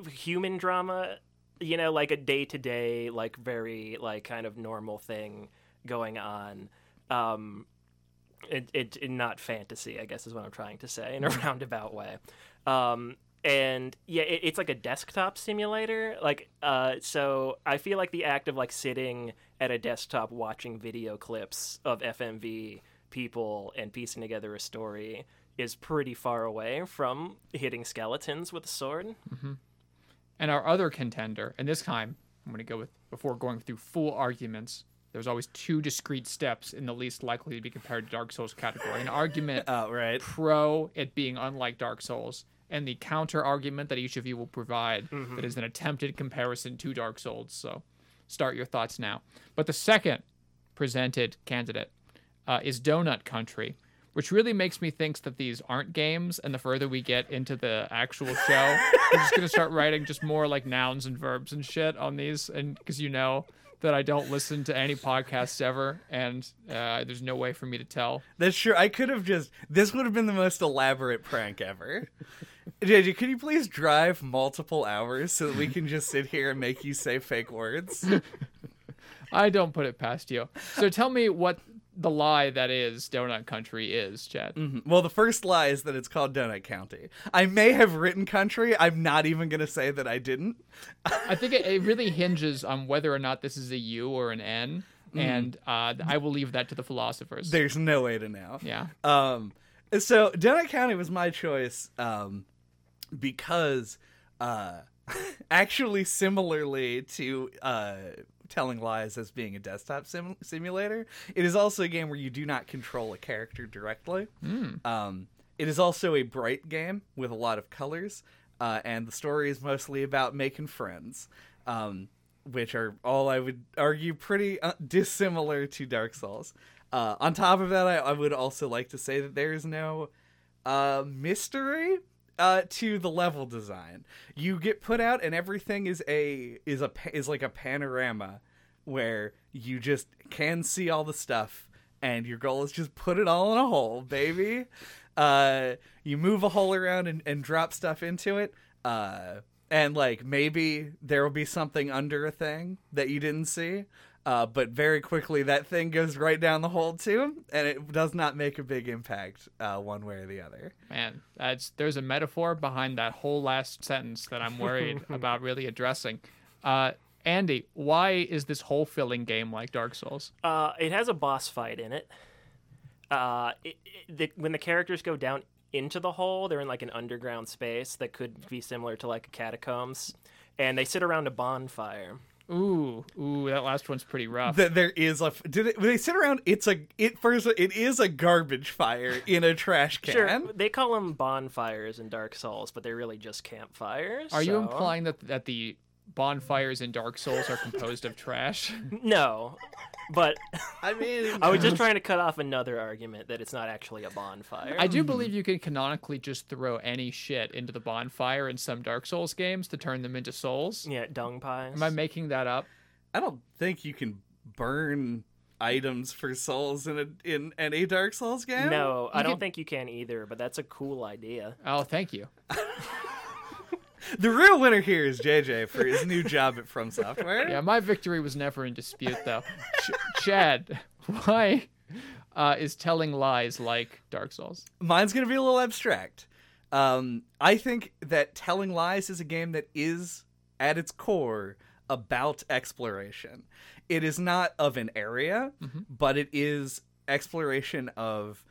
human drama, you know, like a day to day, like very like kind of normal thing going on. Um, it, it, it not fantasy, I guess is what I'm trying to say in a roundabout way. Um, and yeah, it, it's like a desktop simulator. Like, uh, so I feel like the act of like sitting at a desktop watching video clips of FMV people and piecing together a story is pretty far away from hitting skeletons with a sword. And our other contender, and this time I'm going to go with before going through full arguments. There's always two discrete steps in the least likely to be compared to Dark Souls category. An argument Oh, right. pro it being unlike Dark Souls, and the counter argument that each of you will provide that is an attempted comparison to Dark Souls. So start your thoughts now. But the second presented candidate uh, is Donut Country, which really makes me think that these aren't games. And the further we get into the actual show, we're just gonna start writing just more like nouns and verbs and shit on these, and because you know that I don't listen to any podcasts ever, and uh, there's no way for me to tell. That's true. I could have just. This would have been the most elaborate prank ever. JJ, could you please drive multiple hours so that we can just sit here and make you say fake words? I don't put it past you. So tell me what the lie that is Donut Country is, Chad. Mhm. Well, the first lie is that it's called Donut County. I may have written country. I'm not even going to say that I didn't. I think it, it really hinges on whether or not this is a U or an N, and uh, I will leave that to the philosophers. There's no way to know. yeah. Um, so Donut County was my choice um, because, uh, actually, similarly to uh, telling lies as being a desktop sim- simulator, it is also a game where you do not control a character directly. Um, it is also a bright game with a lot of colors, uh, and the story is mostly about making friends. Um, which are all I would argue pretty uh, dissimilar to Dark Souls. Uh, on top of that, I, I would also like to say that there is no uh, mystery uh, to the level design. You get put out, and everything is a is a is like a panorama where you just can see all the stuff, and your goal is just put it all in a hole, baby. Uh, you move a hole around and, and drop stuff into it. Uh, and like maybe there will be something under a thing that you didn't see. Uh, but very quickly that thing goes right down the hole too, and it does not make a big impact uh, one way or the other. Man, that's there's a metaphor behind that whole last sentence that I'm worried about really addressing. Uh, Andy, why is this hole filling game like Dark Souls? Uh, it has a boss fight in it. Uh, it, it the, when the characters go down into the hole, they're in like an underground space that could be similar to like a catacombs, and they sit around a bonfire. Ooh, ooh, that last one's pretty rough. That there is a do they, when they sit around. It's a it first. It is a garbage fire in a trash can. Sure, they call them bonfires in Dark Souls, but they're really just campfires. Are you implying that that the bonfires in Dark Souls are composed of trash? No, but I mean, I was just trying to cut off another argument that it's not actually a bonfire. I do believe you can canonically just throw any shit into the bonfire in some Dark Souls games to turn them into souls. yeah, dung pies. Am I making that up? I don't think you can burn items for souls in a in any Dark Souls game. no, I You don't can- think you can either, but that's a cool idea. Oh, thank you. The real winner here is JJ for his new job at FromSoftware. Yeah, my victory was never in dispute, though. Ch- Chad, why uh, is telling lies like Dark Souls? Mine's gonna be a little abstract. Um, I think that Telling Lies is a game that is, at its core, about exploration. It is not of an area, but it is exploration of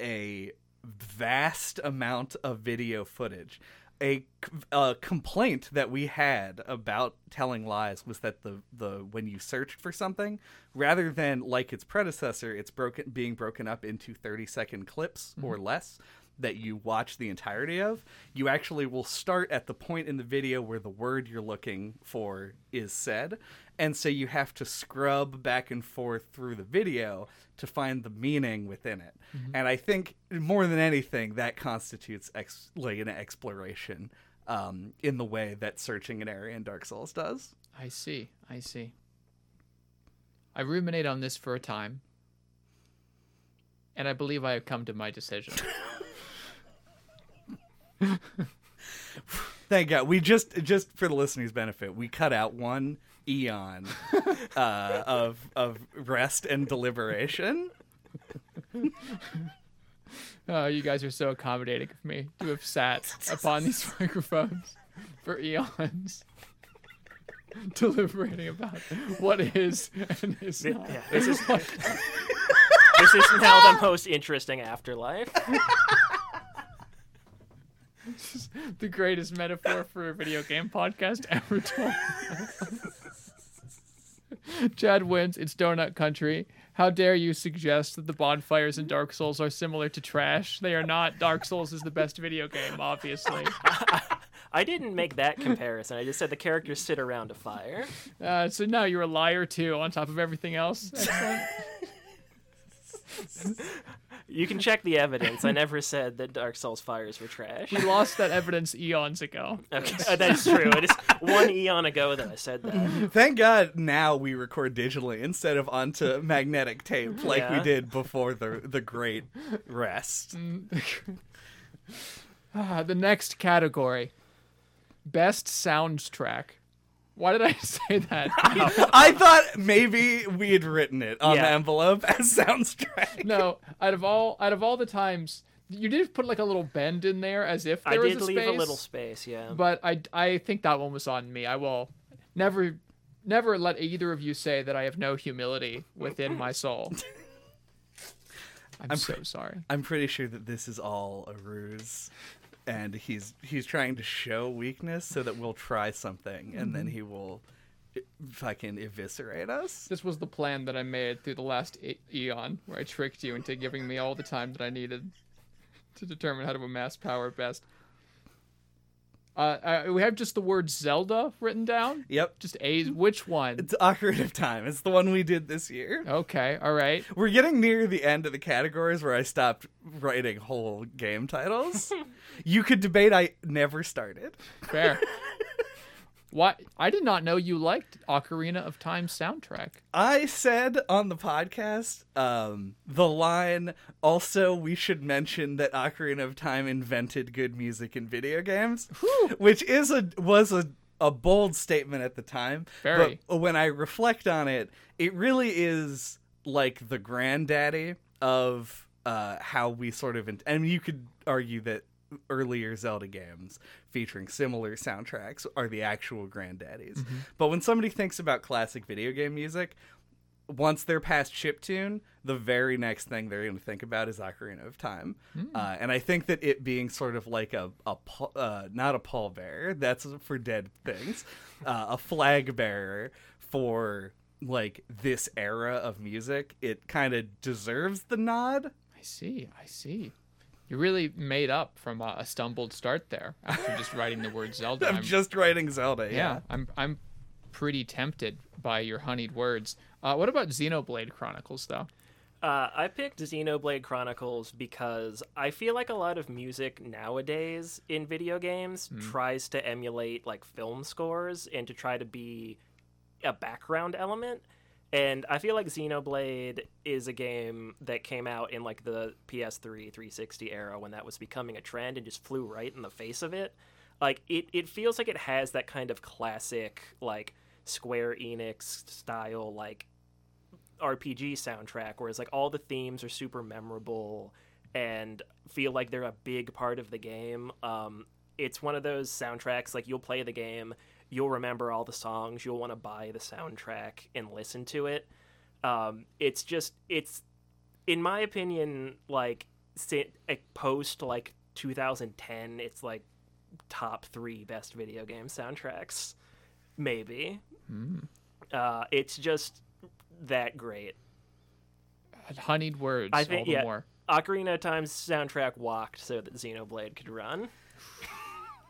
a vast amount of video footage. A, a complaint that we had about telling lies was that the, the when you searched for something, rather than like its predecessor, it's broken being broken up into thirty second clips mm-hmm. or less that you watch the entirety of, you actually will start at the point in the video where the word you're looking for is said. And so you have to scrub back and forth through the video to find the meaning within it. And I think more than anything, that constitutes ex- like an exploration um, in the way that searching an area in Dark Souls does. I see. I see. I ruminate on this for a time, and I believe I have come to my decision. Thank God. We just just for the listeners' benefit, we cut out one eon uh, of of rest and deliberation. Oh, you guys are so accommodating of me to have sat upon these microphones for eons, deliberating about what is and is not. Yeah, this is this is now the most interesting afterlife. the greatest metaphor for a video game podcast ever told. Chad wins. It's Donut Country. How dare you suggest that the bonfires in Dark Souls are similar to trash? They are not. Dark Souls is the best video game, obviously. I didn't make that comparison. I just said the characters sit around a fire. Uh, so now you're a liar too, on top of everything else. Excellent. You can check the evidence. I never said that Dark Souls fires were trash. we lost that evidence eons ago. Okay, uh, that is true. It is one eon ago that I said that. Thank God now we record digitally instead of onto magnetic tape like we did before the the great rest. Ah, the next category best soundtrack. Why did I say that? I thought maybe we had written it on the Yeah. envelope as soundtrack. no, out of all out of all the times you did put like a little bend in there as if there I was did a leave space, a little space, yeah. but I I think that one was on me. I will never never let either of you say that I have no humility within my soul. I'm, so sorry. I'm pretty sure that this is all a ruse. And he's he's trying to show weakness so that we'll try something and then mm-hmm. he will fucking eviscerate us. This was the plan that I made through the last e- eon, where I tricked you into giving me all the time that I needed to determine how to amass power best. Uh, I, we have just the word Zelda written down. Yep. Just a which one? It's Ocarina of Time. It's the one we did this year. Okay, all right. We're getting near the end of the categories where I stopped writing whole game titles. you could debate I never started. Fair. What? I did not know you liked Ocarina of Time soundtrack. I said on the podcast um, the line, also, we should mention that Ocarina of Time invented good music in video games, which is a was a, a bold statement at the time. Very. But when I reflect on it, it really is like the granddaddy of uh, how we sort of. In- and you could argue that earlier Zelda games featuring similar soundtracks are the actual granddaddies. But when somebody thinks about classic video game music, once they're past chiptune, the very next thing they're going to think about is Ocarina of Time. Uh, and I think that it being sort of like a, a uh, not a pallbearer, that's for dead things, uh, a flag bearer for like this era of music, it kind of deserves the nod. I see. I see. You really made up from a, a stumbled start there after just writing the word Zelda. I'm I'm- just writing Zelda. yeah, Yeah. I'm I'm pretty tempted by your honeyed words. Uh, what about Xenoblade Chronicles though? Uh, I picked Xenoblade Chronicles because I feel like a lot of music nowadays in video games tries to emulate like film scores and to try to be a background element. And I feel like Xenoblade is a game that came out in like the PS3 360 era when that was becoming a trend and just flew right in the face of it. Like it, it feels like it has that kind of classic like Square Enix style like RPG soundtrack, whereas like all the themes are super memorable and feel like they're a big part of the game. Um, it's one of those soundtracks like you'll play the game, you'll remember all the songs, you'll want to buy the soundtrack and listen to it. Um, it's just it's in my opinion like post like 2010, it's like top three best video game soundtracks, maybe. Uh, it's just that great. Honeyed words, I think all the yeah. more. Ocarina of Time's soundtrack walked so that Xenoblade could run.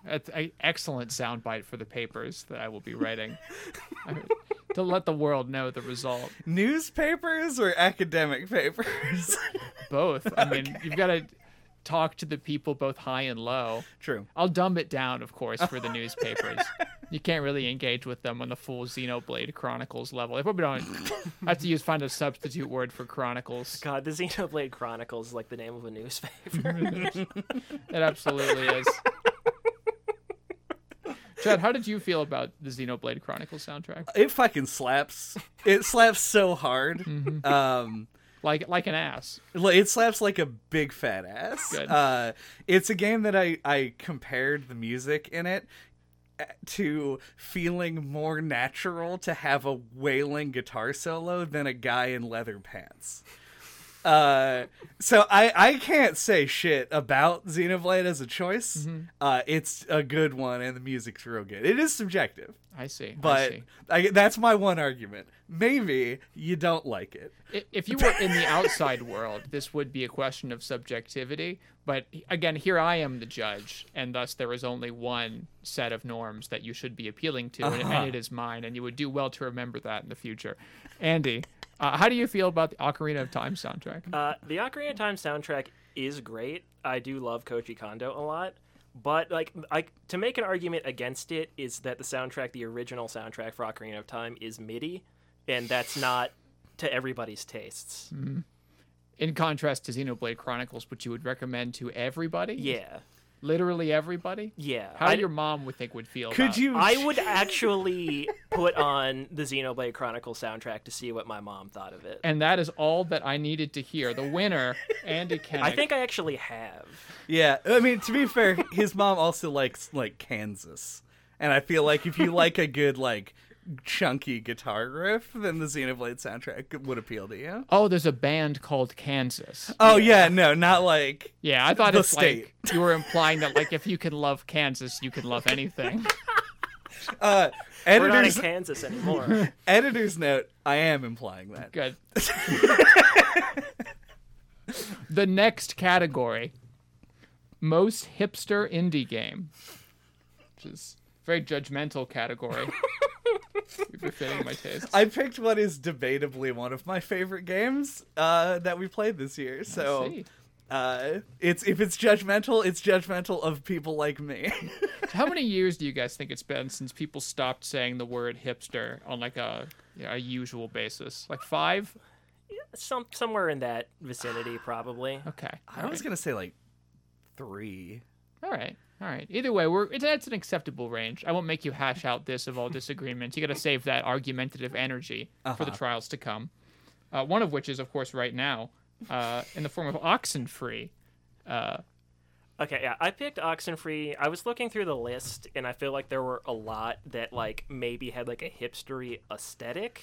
That's an excellent soundbite for the papers that I will be writing to let the world know the result. Newspapers or academic papers? Both. I mean, you've got to talk to the people both high and low. True. I'll dumb it down, of course, for the newspapers. you can't really engage with them on the full Xenoblade Chronicles level. They probably don't I have to use find a substitute word for Chronicles. God, the Xenoblade Chronicles is like the name of a newspaper. It absolutely is. Chad, how did you feel about the Xenoblade Chronicles soundtrack? It fucking slaps. It slaps so hard. Mm-hmm. Um, Like like an ass. It slaps like a big fat ass. Uh, it's a game that I, I compared the music in it uh, to feeling more natural to have a wailing guitar solo than a guy in leather pants. Uh, so I, I can't say shit about Xenoblade as a choice. Uh, it's a good one and the music's real good. It is subjective, I see. I but see. I, that's my one argument. Maybe you don't like it. If you were in the outside world, this would be a question of subjectivity. But again, here I am the judge, and thus there is only one set of norms that you should be appealing to, and, and it is mine. And you would do well to remember that in the future. Andy, uh, how do you feel about the Ocarina of Time soundtrack? Uh, the Ocarina of Time soundtrack is great. I do love Koji Kondo a lot, but like, I, to make an argument against it is that the soundtrack, the original soundtrack for Ocarina of Time, is MIDI, and that's not to everybody's tastes. In contrast to Xenoblade Chronicles, which you would recommend to everybody? Yeah, Literally everybody? yeah. How I, your mom would think would feel Could about- you? I would actually put on the Xenoblade Chronicles soundtrack to see what my mom thought of it. And that is all that I needed to hear. The winner, Andy Kennick. I think I actually have. Yeah, I mean to be fair, his mom also likes like Kansas, and I feel like if you like a good like chunky guitar riff, then the Xenoblade soundtrack would appeal to you. Oh, there's a band called Kansas. Oh yeah, no, not like Yeah, I thought it's state. like you were implying that like if you can love Kansas, you can love anything. uh, We're not in Kansas anymore. editor's note. I am implying that. Good. the next category, most hipster indie game, which is a very judgmental category. Befitting my taste. I picked what is debatably one of my favorite games uh, that we played this year. So uh, it's if it's judgmental, it's judgmental of people like me. How many years do you guys think it's been since people stopped saying the word hipster on like a, a usual basis? Like five? Yeah, Some somewhere in that vicinity, probably. Okay. I was gonna say like three. All right. All right. Either way, we're it's, it's an acceptable range. I won't make you hash out this of all disagreements. You got to save that argumentative energy for the trials to come. Uh, one of which is, of course, right now, uh, in the form of Oxenfree. Uh, Okay, yeah, I picked Oxenfree. I was looking through the list, and I feel like there were a lot that like maybe had like a hipstery aesthetic,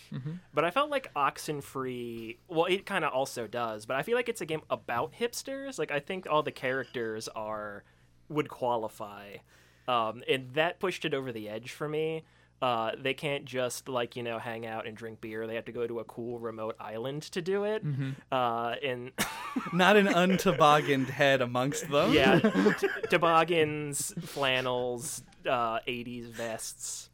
but I felt like Oxenfree. Well, it kind of also does, but I feel like it's a game about hipsters. Like I think all the characters are would qualify, um, and that pushed it over the edge for me. Uh, they can't just like you know hang out and drink beer. They have to go to a cool remote island to do it. Uh, and Not an untobogganed head amongst them. Yeah, t- toboggans, flannels, uh, 80s vests.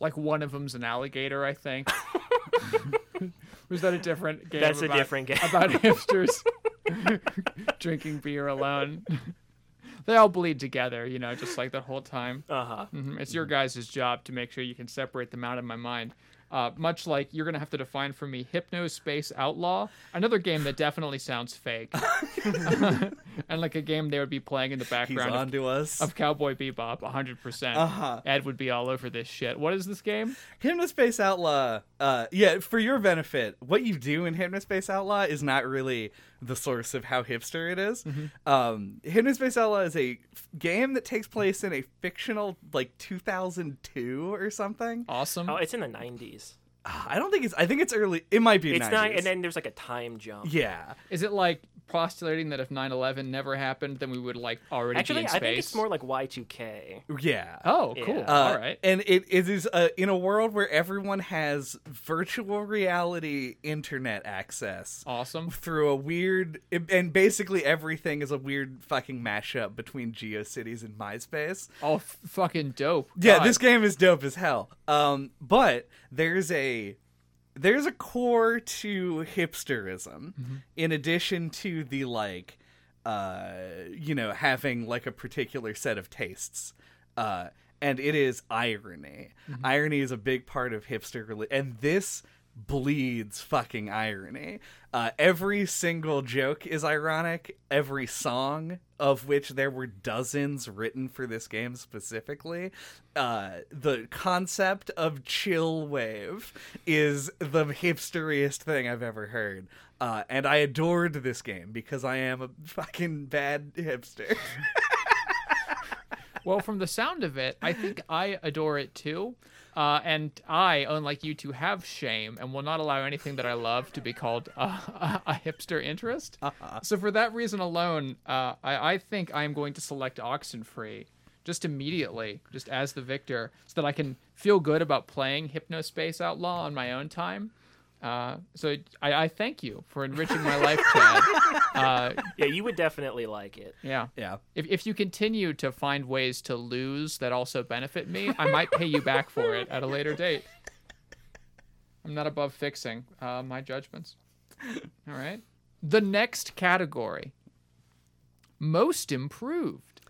like one of them's an alligator, I think. Was that a different game? That's a different game. about hipsters drinking beer alone. They all bleed together, you know, just like the whole time. Uh huh. Mhm. It's your guys' job to make sure you can separate them out of my mind. Uh, much like you're gonna have to define for me Hypnospace Outlaw, another game that definitely sounds fake, and like a game they would be playing in the He's background of, us. of Cowboy Bebop, 100. percent Uh-huh. Ed would be all over this shit. What is this game? Hypnospace Outlaw, uh, yeah, for your benefit, what you do in Hypnospace Outlaw is not really the source of how hipster it is. Um, Hypnospace Outlaw is a f- game that takes place in a fictional, like, 2002 or something. Awesome. Oh, it's in the 90s. I don't think it's. I think it's early. It might be. It's 90s. not, and then there's like a time jump. yeah. Is it like postulating that if 9/11 never happened, then we would like already Actually, be in I think it's more like Y2K. Yeah. Oh, cool. Yeah. Uh, All right. And it, it is uh, in a world where everyone has virtual reality internet access Awesome. through a weird, and basically everything is a weird fucking mashup between GeoCities and MySpace. Oh, f- fucking dope. Yeah, this game is dope as hell. Um, but there's a there's a core to hipsterism in addition to the like uh you know having like a particular set of tastes uh and it is irony. Irony is a big part of hipster and this bleeds fucking irony. Uh every single joke is ironic. Every song of which there were dozens written for this game specifically uh the concept of chill wave is the hipsteriest thing i've ever heard. Uh and i adored this game because i am a fucking bad hipster. Well, from the sound of it, I think I adore it too. Uh, and I, unlike you two, have shame and will not allow anything that I love to be called a, a, a hipster interest. So, for that reason alone, uh, I, I think I am going to select Oxenfree just immediately, just as the victor, so that I can feel good about playing Hypnospace Outlaw on my own time. Uh, so, I, I thank you for enriching my life, Chad. Uh, Yeah, you would definitely like it. yeah. yeah If, if you continue to find ways to lose that also benefit me, I might pay you back for it at a later date. I'm not above fixing uh, my judgments. All right. The next category most improved.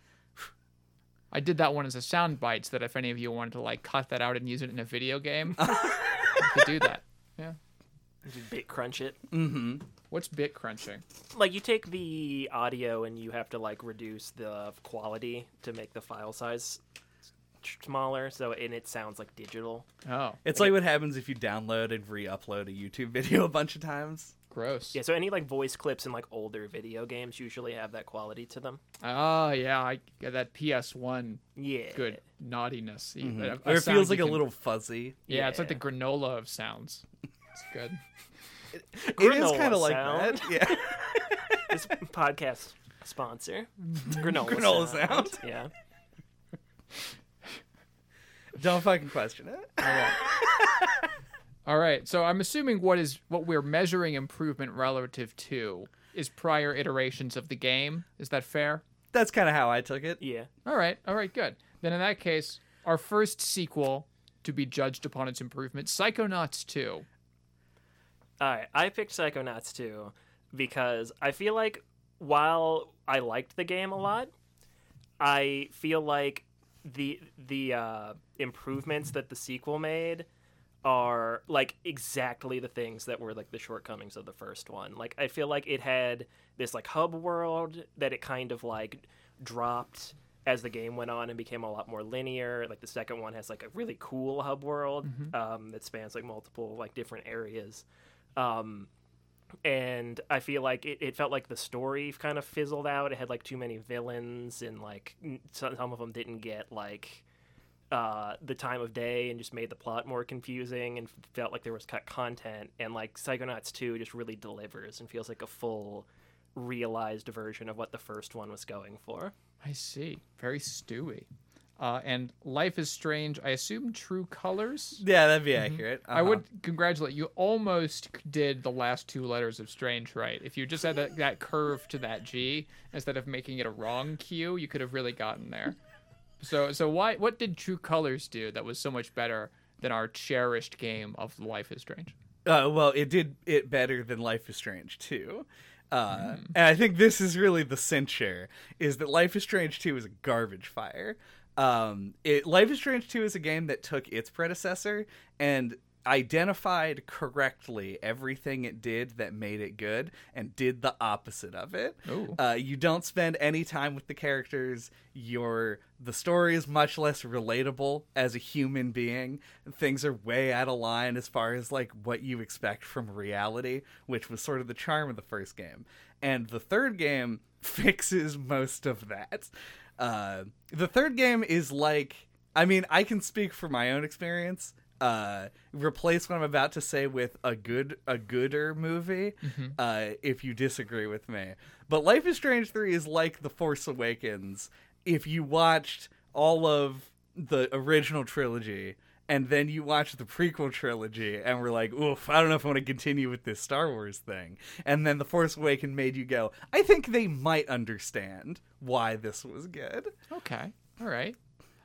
I did that one as a sound bite so that if any of you wanted to like cut that out and use it in a video game, you could do that. Yeah. Bit crunch it. Mm-hmm. What's bit crunching? Like you take the audio and you have to like reduce the quality to make the file size smaller, so and it sounds like digital. Oh, it's like what happens if you download and re-upload a youtube video a bunch of times gross. Yeah, so any like voice clips in like older video games usually have that quality to them. Oh, yeah. I get that PS1 Yeah. good naughtiness. A- a or it feels you like a little fuzzy Yeah, it's like the granola of sounds. It's good. it is Granola kind of like that yeah This podcast sponsor. Granola, Granola sound. sound. Yeah. don't fucking question it All right. So I'm assuming what is what we're measuring improvement relative to is prior iterations of the game. Is that fair? that's kind of how i took it Yeah. All right. All right. Good. Then in that case, our first sequel to be judged upon its improvement, Psychonauts 2. All right, I picked Psychonauts 2 because I feel like while I liked the game a lot, I feel like the the uh, improvements that the sequel made are like exactly the things that were like the shortcomings of the first one. Like I feel like it had this like hub world that it kind of like dropped as the game went on and became a lot more linear. Like the second one has like a really cool hub world um, that spans like multiple like different areas. Um, and I feel like it, it felt like the story kind of fizzled out. It had like too many villains, and like some, some of them didn't get like uh, the time of day, and just made the plot more confusing, and felt like there was cut content. And like Psychonauts two just really delivers and feels like a full realized version of what the first one was going for. I see. Very stewy. Uh, and Life is Strange, I assume True Colors? Yeah, that'd be accurate. I Uh-huh. would congratulate you. Almost did the last two letters of Strange right. If you just had that, that curve to that G instead of making it a wrong Q, you could have really gotten there. So, so why? What did True Colors do that was so much better than our cherished game of Life is Strange? Uh, well, it did it better than Life is Strange too. Uh, And I think this is really the censure: is that Life is Strange two is a garbage fire. Um, it, Life is Strange two is a game that took its predecessor and identified correctly everything it did that made it good, and did the opposite of it. Uh, you don't spend any time with the characters. Your the story is much less relatable as a human being. Things are way out of line as far as like what you expect from reality, which was sort of the charm of the first game. And the third game fixes most of that. Uh, the third game is like, I mean, I can speak from my own experience. uh, replace what I'm about to say with a good a gooder movie. Mm-hmm. Uh, if you disagree with me, but Life is Strange three is like The Force Awakens. If you watched all of the original trilogy and then you watch the prequel trilogy and we're like, oof, I don't know if I want to continue with this Star Wars thing. And then The Force Awakens made you go, I think they might understand why this was good. Okay. All right.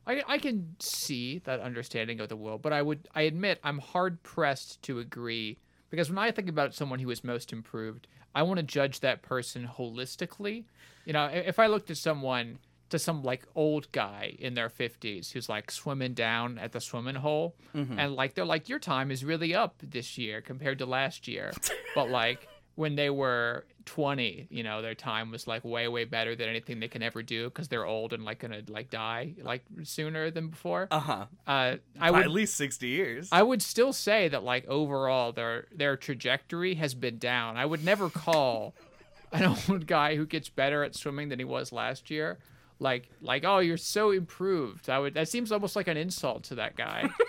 I I can see that understanding of the world, but I would I admit I'm hard pressed to agree because when I think about someone who is most improved, I want to judge that person holistically. You know, if I looked at someone to some like old guy in their 50s who's like swimming down at the swimming hole and like they're like your time is really up this year compared to last year. but like when they were 20 you know their time was like way way better than anything they can ever do because they're old and like gonna like die like sooner than before Uh huh. uh i By would at least sixty years. i would still say that like overall their their trajectory has been down i would never call an old guy who gets better at swimming than he was last year like like oh you're so improved. I would that seems almost like an insult to that guy.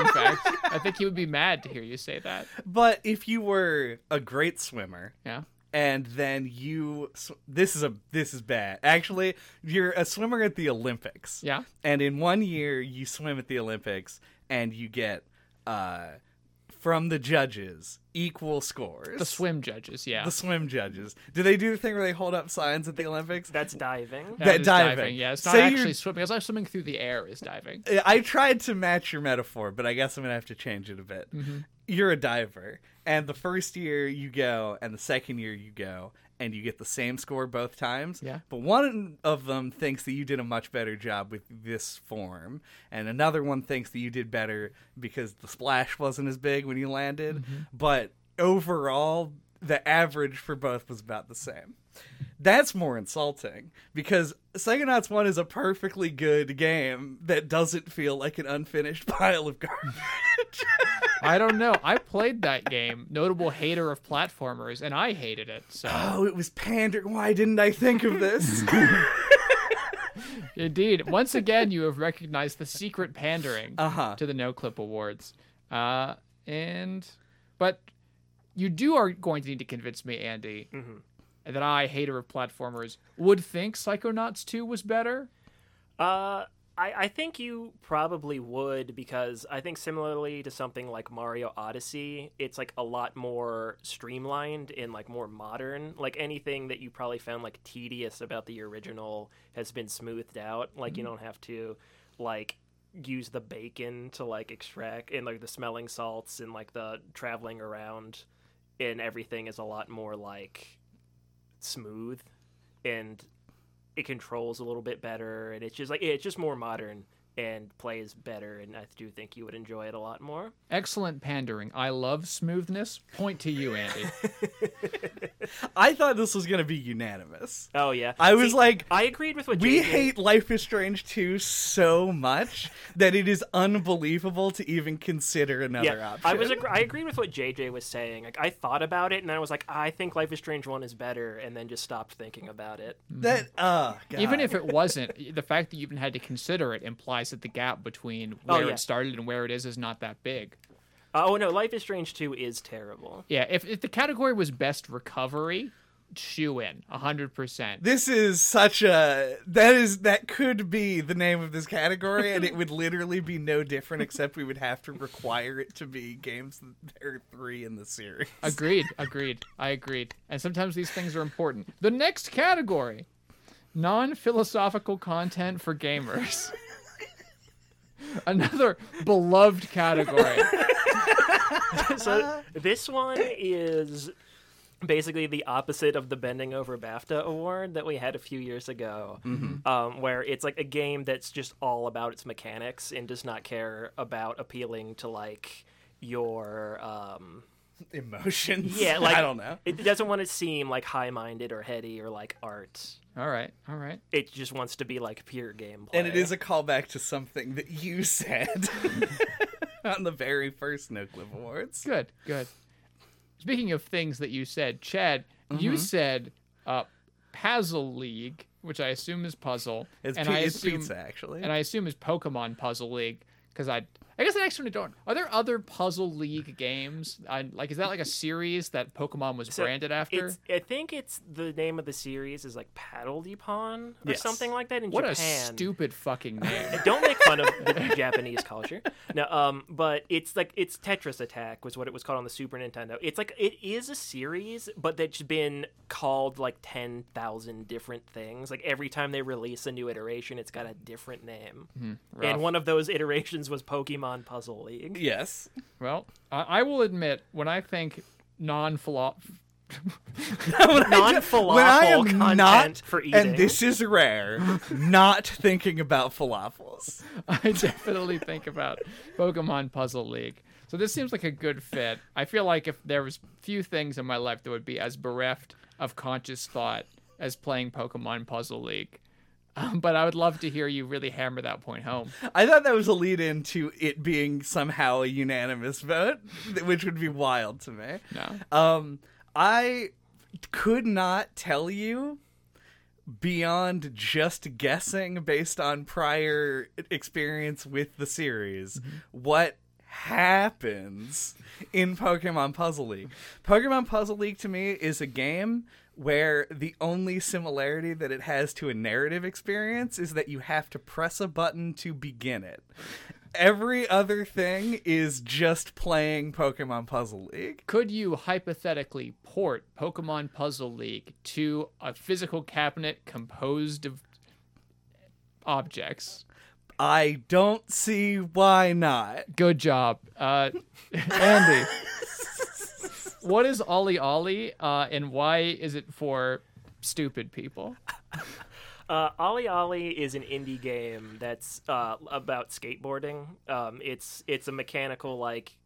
In fact i think he would be mad to hear you say that. But if you were a great swimmer yeah. and then you sw- this is a this is bad. Actually you're a swimmer at the olympics. Yeah. And in one year you swim at the olympics and you get uh from the judges equal scores the swim judges yeah the swim judges do they do the thing where they hold up signs at the olympics That's diving. that is diving. Yeah, it's not Say you're- actually swimming. It's not swimming through the air is diving. I tried to match your metaphor, but I guess I'm gonna have to change it a bit. Mm-hmm. You're a diver, and the first year you go, and the second year you go, and you get the same score both times. Yeah. But one of them thinks that you did a much better job with this form, and another one thinks that you did better because the splash wasn't as big when you landed. Mm-hmm. But overall, the average for both was about the same. That's more insulting because Psychonauts 1 is a perfectly good game that doesn't feel like an unfinished pile of garbage. I don't know. I played that game, notable hater of platformers, and I hated it. So oh, it was pandering. Why didn't I think of this? indeed, once again, you have recognized the secret pandering Uh-huh. to the No Clip Awards. Uh, and but you do are going to need to convince me, Andy, that I, hater of platformers, would think Psychonauts 2 was better. Uh, I, I think you probably would because I think similarly to something like Mario Odyssey, it's like a lot more streamlined and like more modern. Like anything that you probably found like tedious about the original has been smoothed out. Like you don't have to like use the bacon to like extract and like the smelling salts and like the traveling around and everything is a lot more like smooth and it controls a little bit better and it's just like it's just more modern and plays better and I do think you would enjoy it a lot more. Excellent pandering. I love smoothness. Point to you, Andy. I thought this was going to be unanimous. Oh yeah. I was See, like, I agreed with what we JJ hate Life is Strange 2 so much that it is unbelievable to even consider another yeah, option. I was ag- I agreed with what JJ was saying. Like I thought about it and I was like I think Life is Strange 1 is better and then just stopped thinking about it. that uh Even if it wasn't, the fact that you even had to consider it implies that the gap between Oh, where yeah. it started and where it is is not that big. Uh, oh no, Life is Strange 2 is terrible. Yeah, if, if the category was best recovery, shoe in, 100%. This is such a that is that could be the name of this category, and it would literally be no different, except we would have to require it to be games that are three in the series. Agreed, agreed. I agreed. And sometimes these things are important. The next category non philosophical content for gamers. Another beloved category. so this one is basically the opposite of the bending over BAFTA award that we had a few years ago, um, where it's like a game that's just all about its mechanics and does not care about appealing to like your um, Emotions. yeah, like I don't know. It doesn't want to seem like high-minded or heady or like art. All right, all right. It just wants to be like pure gameplay. And it is a callback to something that you said on the very first No Clip Awards. Good, good. Speaking of things that you said, Chad, you said uh, Puzzle League, which I assume is puzzle, It's, and pi- I it's assume, pizza, actually. and I assume is Pokemon Puzzle League because I I guess I actually don't. Are there other Puzzle League games? I, like, is that like a series that Pokemon was So branded after? I think it's the name of the series is like Panel de Pon or Yes. something like that in What a Japan. stupid fucking name. Don't make fun of the Japanese culture. No, um, but it's like it's Tetris Attack was what it was called on the Super Nintendo. It's like it is a series, but that's been called like ten thousand different things. Like every time they release a new iteration, it's got a different name. rough. And one of those iterations was Pokemon Puzzle League. Yes. Well, I, I will admit when I think non-philo- Non-falafel when I am content not, for eating. and this is rare, not thinking about falafels. I definitely think about Pokemon Puzzle League. So this seems like a good fit. I feel like if there was few things in my life that would be as bereft of conscious thought as playing Pokemon Puzzle League. Um, but I would love to hear you really hammer that point home. I thought that was a lead in to it being somehow a unanimous vote, which would be wild to me. No. Um, I could not tell you beyond just guessing based on prior experience with the series mm-hmm. what happens in Pokemon Puzzle League. Pokemon Puzzle League to me is a game where the only similarity that it has to a narrative experience is that you have to press a button to begin it. Every other thing is just playing Pokemon Puzzle League. Could you hypothetically port Pokemon Puzzle League to a physical cabinet composed of objects? I don't see why not. Good job, uh, Andy. what is OlliOlli, uh, and why is it for stupid people? Uh, OlliOlli is an indie game that's uh, about skateboarding. Um, it's it's a mechanical like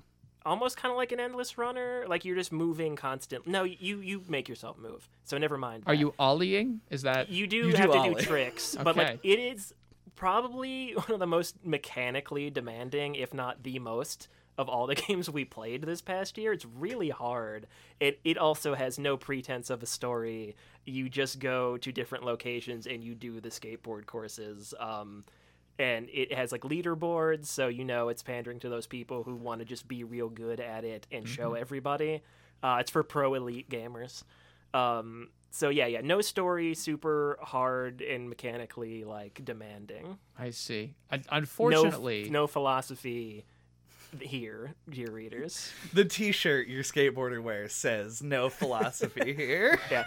almost kind of like an endless runner. Like you're just moving constantly. No, you you make yourself move. So never mind. Are you ollieing? Is that You do You have do to ollie. do tricks, but like it is probably one of the most mechanically demanding, if not the most, of all the games we played this past year. It's really hard. It it also has no pretense of a story. You just go to different locations and you do the skateboard courses. Um, and it has like leaderboards, so you know it's pandering to those people who want to just be real good at it and show everybody. Uh, it's for pro elite gamers. Um, so yeah, yeah, no story, super hard and mechanically like demanding. I see. Un- No, Unfortunately, no philosophy here, dear readers. The T-shirt your skateboarder wears says "No philosophy here." Yeah,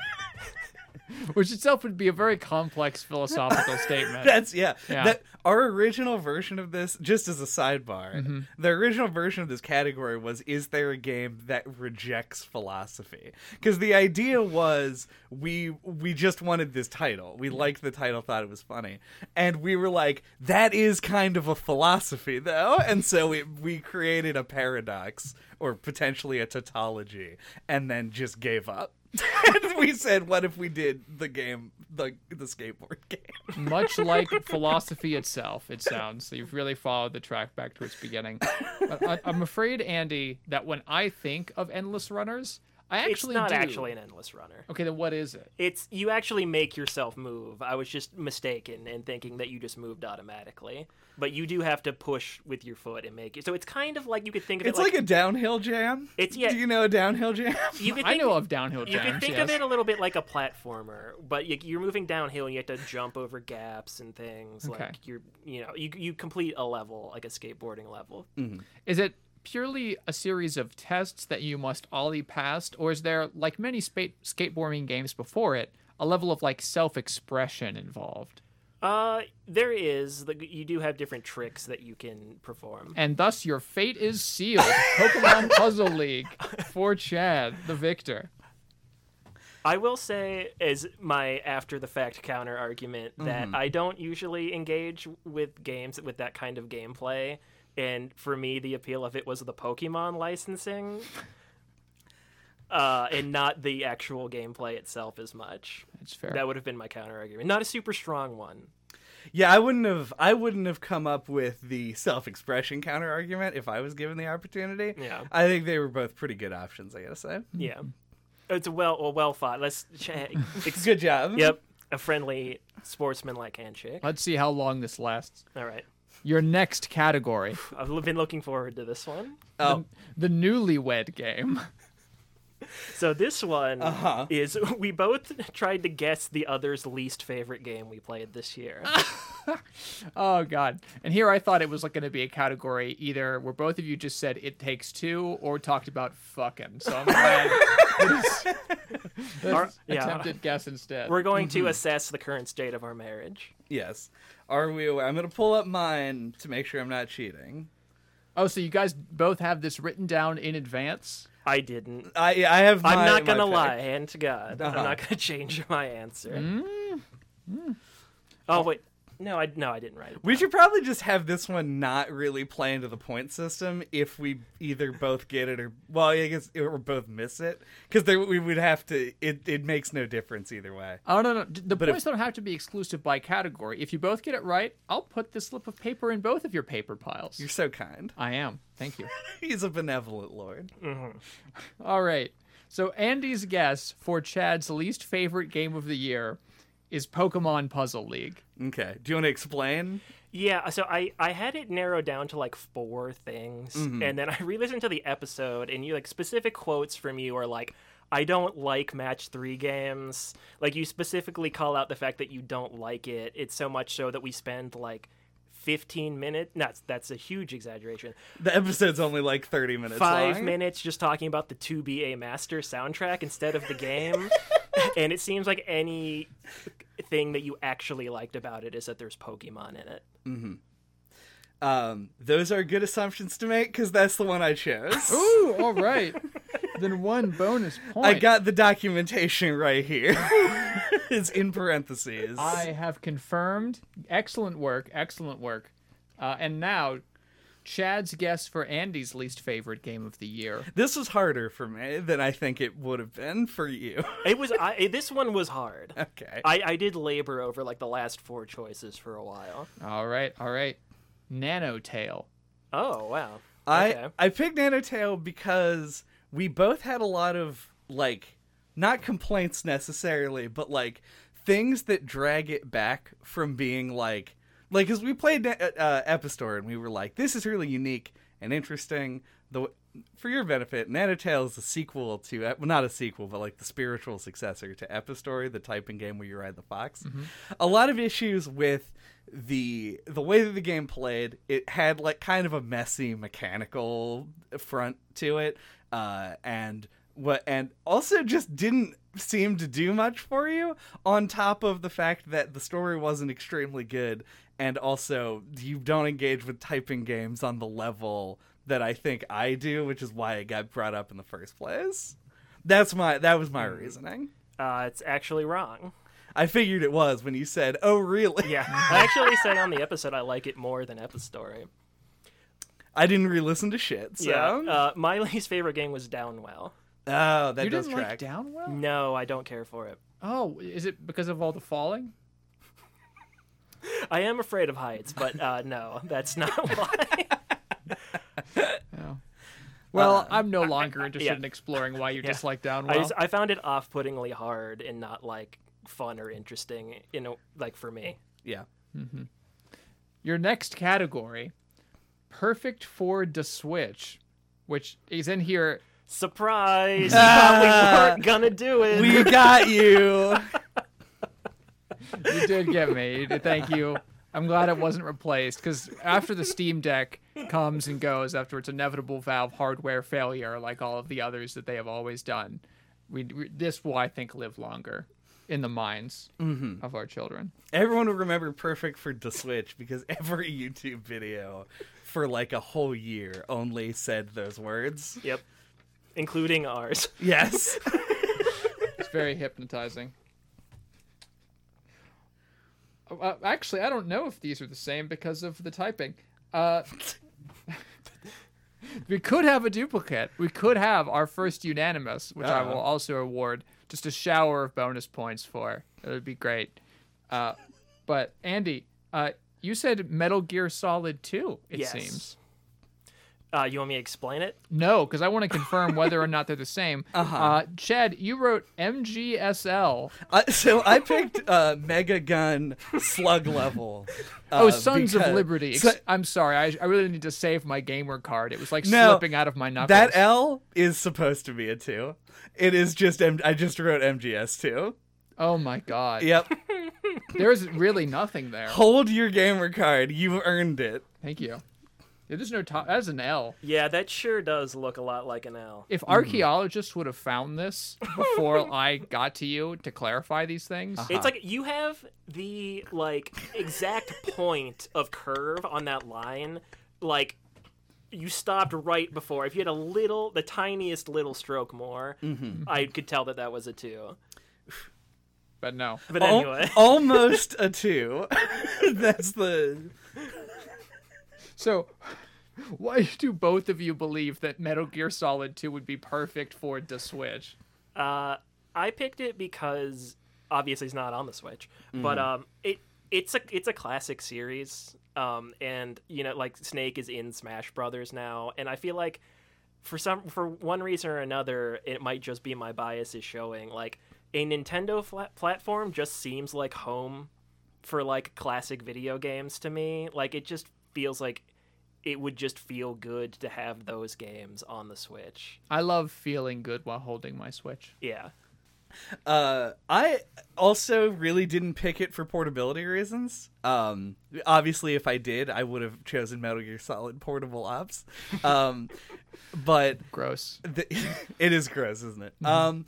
which itself would be a very complex philosophical statement. That's yeah. Yeah. That our original version of this, just as a sidebar, Mm-hmm. the original version of this category was: Is there a game that rejects philosophy? Because the idea was we we just wanted this title. We liked the title, thought it was funny, and we were like, that is kind of a philosophy, though. And so we we created a paradox or potentially a tautology, and then just gave up. and we said, what if we did the game, the the skateboard game? Much like philosophy itself, it sounds. So you've really followed the track back to its beginning. But I, I'm afraid, Andy, that when I think of endless runners, I actually it's not do. actually an endless runner. Okay, then what is it? It's you actually make yourself move. I was just mistaken in thinking that you just moved automatically, but you do have to push with your foot and make it. So it's kind of like you could think of It's it like, a downhill jam. It's- yeah. Do you know a downhill jam? you could I know of downhill Jams, You jams. can think yes. of it a little bit like a platformer, but you, you're moving downhill and you have to jump over gaps and things. Okay. Like you're, you know, you you complete a level like a skateboarding level. Mm-hmm. Is it purely a series of tests that you must ollie past, or is there, like many spa- skateboarding games before it, a level of like self-expression involved? Uh, there is. You do have different tricks that you can perform. And thus your fate is sealed. Pokemon Puzzle League for Chad, the victor. I will say, as my after the fact counter argument, that I don't usually engage with games with that kind of gameplay. And for me, the appeal of it was the Pokemon licensing, uh, and not the actual gameplay itself as much. That's fair. That would have been my counter argument. Not a super strong one. Yeah, I wouldn't have. I wouldn't have come up with the self-expression counter argument if I was given the opportunity. Yeah. I think they were both pretty good options. I gotta say. Yeah, it's a well, well, well thought. Let's. Ch- ex- Good job. Yep, a friendly sportsman-like handshake. Let's see how long this lasts. All right. Your next category, I've been looking forward to this one. Oh, the newlywed game. So this one Uh-huh. is we both tried to guess the other's least favorite game we played this year. Oh god. And here I thought it was like going to be a category either where both of you just said it takes two or talked about fucking. So I'm glad this, this Our- yeah. attempted guess instead. We're going to assess the current state of our marriage. yes. Are we aware? I'm going to pull up mine to make sure I'm not cheating. Oh, so you guys both have this written down in advance? I didn't. I I have. I'm not gonna lie, hand to God, Uh-huh. I'm not gonna change my answer. Mm. Oh wait, no, I no, I didn't write it. We should probably just have this one not really play into the point system if we either both get it or well, I guess or both miss it because we would have to. It it makes no difference either way. Oh no, no. The But if- points don't have to be exclusive by category. If you both get it right, I'll put this slip of paper in both of your paper piles. You're so kind. I am. Thank you. He's a benevolent lord. Mm-hmm. All right. So Andy's guess for Chad's least favorite game of the year is Pokemon Puzzle League. Okay. Do you want to explain? Yeah, so I I had it narrowed down to like four things, Mm-hmm. and then I re-listened to the episode, and you like specific quotes from you are like. I don't like match three games. Like you specifically call out the fact that you don't like it. It's so much so that we spend like 15 minutes. That's that's a huge exaggeration. The episode's only like 30 minutes five long. minutes just talking about the 2BA Master soundtrack instead of the game. and it seems like any thing that you actually liked about it is that there's Pokemon in it. Mm-hmm. Um, those are good assumptions to make because that's the one I chose. Ooh, all right. then one bonus point. I got the documentation right here. it's in parentheses. I have confirmed. Excellent work. Excellent work. Uh, and now, Chad's guess for Andy's least favorite game of the year. This was harder for me than I think it would have been for you. It was I, this one was hard. okay. I, I did labor over like the last four choices for a while. All right. All right. Nanotale. Oh wow. I Okay. I picked Nanotale because we both had a lot of like not complaints necessarily, but like things that drag it back from being like like because we played uh, uh, Epistory and we were like this is really unique and interesting. The for your benefit, Nanotale is a sequel to well, not a sequel, but like the spiritual successor to Epistory, the typing game where you ride the fox. A lot of issues with the the way that the game played. It had like kind of a messy mechanical front to it, uh, and what and also just didn't seem to do much for you. On top of the fact that the story wasn't extremely good, and also you don't engage with typing games on the level that I think I do, which is why it got brought up in the first place. That's my that was my reasoning. Uh, it's actually wrong. I figured it was when you said, "Oh, really?" Yeah. I actually said on the episode I like it more than Epistory. I didn't re-listen to shit. So, Yeah. Uh, my least favorite game was Downwell. oh, that you does didn't track. like Downwell? No, I don't care for it. Oh, is it because of all the falling? I am afraid of heights, but uh, no, that's not why. Well, I'm no longer interested yeah. in exploring why you Yeah. dislike Downwell. I, just, I found it off-puttingly hard and not like fun or interesting. You know, like for me. Yeah. Mm-hmm. Your next category, perfect for the Switch, which is in here. Surprise! You probably weren't gonna do it. We got you. You did get me. Thank you. I'm glad it wasn't replaced because after the Steam Deck comes and goes after its inevitable Valve hardware failure, like all of the others that they have always done, we, we this will I think live longer in the minds of our children. Everyone will remember Perfect for the Switch because every YouTube video for like a whole year only said those words. Yep. Including ours. Yes. It's very hypnotizing. Uh, actually, I don't know if these are the same because of the typing. Uh, we could have a duplicate. We could have our first unanimous, which I Uh-oh. will also award just a shower of bonus points for. It would be great. Uh, but Andy, uh, you said Metal Gear Solid 2, it Yes. seems. Uh, you want me to explain it? No, because I want to confirm whether or not they're the same. Uh-huh. Uh, Chad, you wrote MGSL. I, so I picked uh, Mega Gun Slug Level. Oh, uh, Sons of because- Liberty. So- I'm sorry. I, I really need to save my gamer card. It was like No, slipping out of my knuckles. that L is supposed to be a two. It is just M- I just wrote MGS two. oh my god. Yep. There's really nothing there. Hold your gamer card. You've earned it. Thank you. Yeah, There's no top. That's an L. Yeah, that sure does look a lot like an L. If hmm. archaeologists would have found this before I got to you to clarify these things, uh-huh. It's like you have the like exact point of curve on that line, like you stopped right before. If you had a little, the tiniest little stroke more, mm-hmm. I could tell that that was a two. but no. But Al- anyway, almost a two. That's the. So, why do both of you believe that Metal Gear Solid 2 would be perfect for the Switch? uh, I picked it because obviously it's not on the Switch, but um, it it's a it's a classic series. Um, and you know, like Snake is in Smash Brothers now, and I feel like for some for one reason or another, it might just be my bias is showing. Like a Nintendo flat platform just seems like home for like classic video games to me. Like it just feels like it would just feel good to have those games on the Switch. I love feeling good while holding my Switch. Yeah. Uh, I also really didn't pick it for portability reasons. Um, obviously, if I did, I would have chosen Metal Gear Solid Portable Ops. Um, but Gross. the, it is gross, isn't it? Um,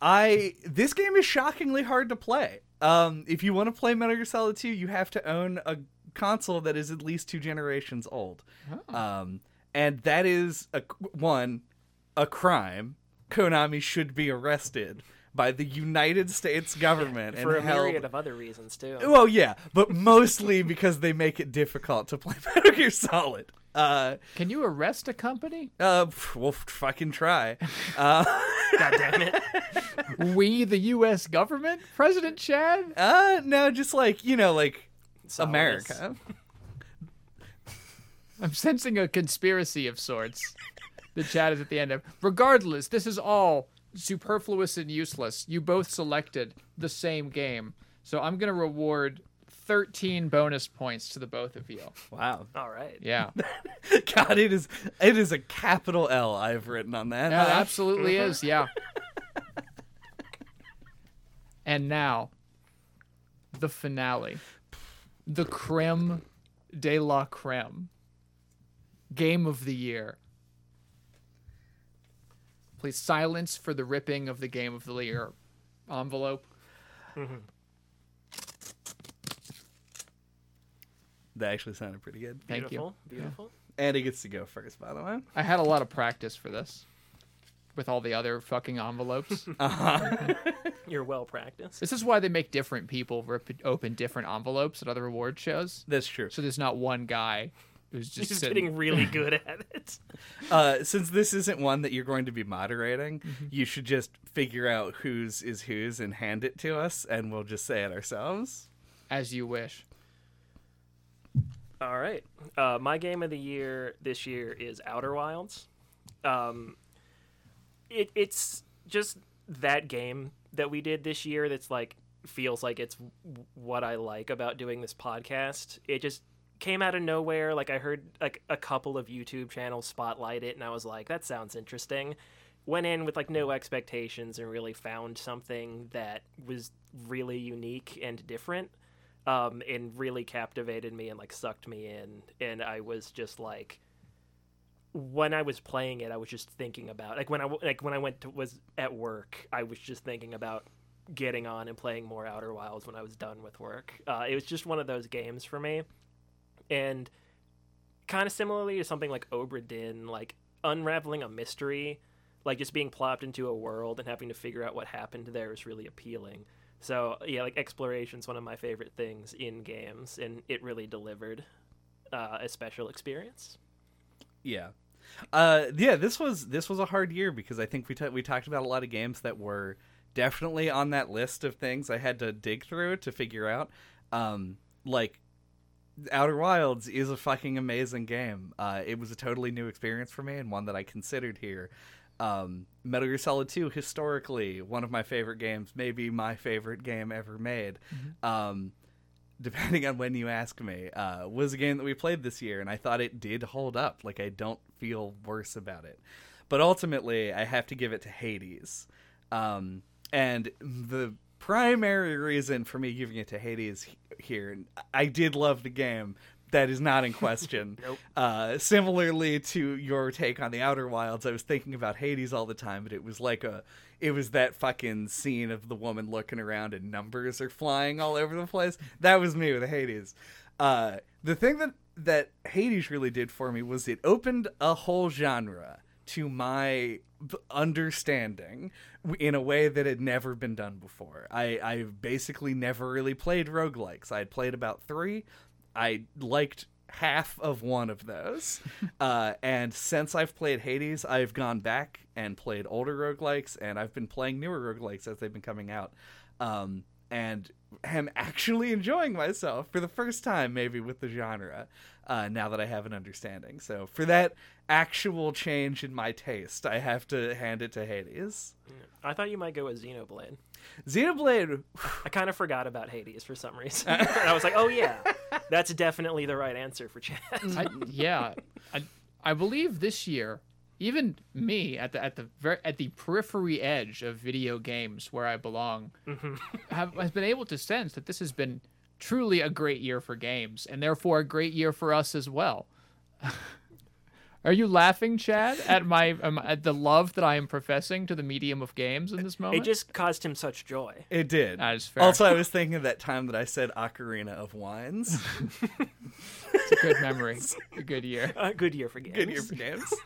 I this game is shockingly hard to play. Um, if you want to play Metal Gear Solid 2, you have to own a console that is at least two generations old. Um, and that is a one a crime. Konami should be arrested by the United States government For a held. myriad of other reasons too. Well, yeah, but mostly because they make it difficult to play Metal Gear Solid. Uh, Can you arrest a company? uh, we'll fucking try. Uh, God damn it. we, the U.S. government? President Chad? Uh, no, just like you know, like Solidus. America. I'm sensing a conspiracy of sorts. The chat is at the end of. Regardless, this is all superfluous and useless. You both selected the same game. So I'm going to reward 13 bonus points to the both of you. Wow, All right. Yeah. God, it is it is a capital L I've written on that. Yeah, it absolutely is. Yeah. and now, the finale. The creme de la creme. Game of the year. Please silence for the ripping of the game of the year envelope. Mm-hmm. That actually sounded pretty good. Thank you. Beautiful. Beautiful. And he gets to go first, by the way. I had a lot of practice for this with all the other fucking envelopes. You're well practiced. this is why they make different people rip open different envelopes at other reward shows. That's true. So there's not one guy who's just just getting really good at it. Uh, since this isn't one that you're going to be moderating, you should just figure out whose is whose and hand it to us, and we'll just say it ourselves. as you wish. All right. Uh, my game of the year this year is Outer Wilds. Um, it, it's just that game that we did this year that's like feels like it's what I like about doing this podcast. It just came out of nowhere. Like I heard like a couple of YouTube channels spotlight it, and I was like, that sounds interesting. Went in with like no expectations and really found something that was really unique and different um, and really captivated me and like sucked me in. And I was just like, when I was playing it, I was just thinking about like when I like when I went to was at work, I was just thinking about getting on and playing more Outer Wilds when I was done with work. Uh, it was just one of those games for me, and kind of similarly to something like Obra Dinn, like unraveling a mystery, like just being plopped into a world and having to figure out what happened there is really appealing. So yeah, like exploration is one of my favorite things in games, and it really delivered uh, a special experience. Yeah. Uh, yeah, this was this was a hard year because I think we ta- we talked about a lot of games that were definitely on that list of things I had to dig through to figure out. Um, like Outer Wilds is a fucking amazing game. Uh, it was a totally new experience for me and one that I considered here. Um, Metal Gear Solid 2, historically, one of my favorite games, maybe my favorite game ever made. Um, depending on when you ask me, uh, was a game that we played this year, and I thought it did hold up. Like, I don't feel worse about it. But ultimately, I have to give it to Hades. Um, and the primary reason for me giving it to Hades here, I did love the game. That is not in question. Nope. Uh, similarly to your take on the Outer Wilds, I was thinking about Hades all the time, but it was like a, it was that fucking scene of the woman looking around and numbers are flying all over the place. That was me with Hades. Uh, the thing that that Hades really did for me was it opened a whole genre to my understanding in a way that had never been done before. I I basically never really played roguelikes. I had played about 3. I liked half of one of those. uh, and since I've played Hades, I've gone back and played older roguelikes, and I've been playing newer roguelikes as they've been coming out. Um, and am actually enjoying myself for the first time, maybe with the genre, uh, now that I have an understanding. So, for that actual change in my taste, I have to hand it to Hades. I thought you might go with Xenoblade. Xenoblade, I kind of forgot about Hades for some reason. and I was like, oh yeah, that's definitely the right answer for Chad. I, yeah, I, I believe this year, even me at the at the very at the periphery edge of video games where I belong, mm-hmm. have has been able to sense that this has been truly a great year for games, and therefore a great year for us as well. Are you laughing, Chad, at my um, at the love that I am professing to the medium of games in this moment? It just caused him such joy. it did. That is fair. Also, I was thinking of that time that I said Ocarina of Wines. it's a good memory, a good year. A good year for games. Good year for games.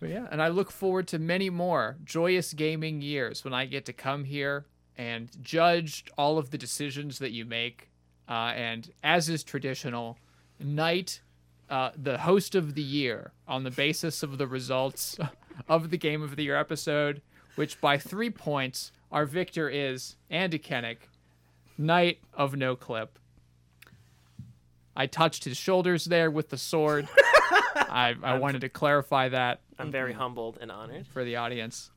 But yeah, and I look forward to many more joyous gaming years when I get to come here and judge all of the decisions that you make. Uh, and as is traditional, knight uh, the host of the year on the basis of the results of the Game of the Year episode, which by three points, our victor is Andy Kennick, Knight of No Clip. I touched his shoulders there with the sword. I, I wanted to clarify that I'm very humbled and honored. for the audience.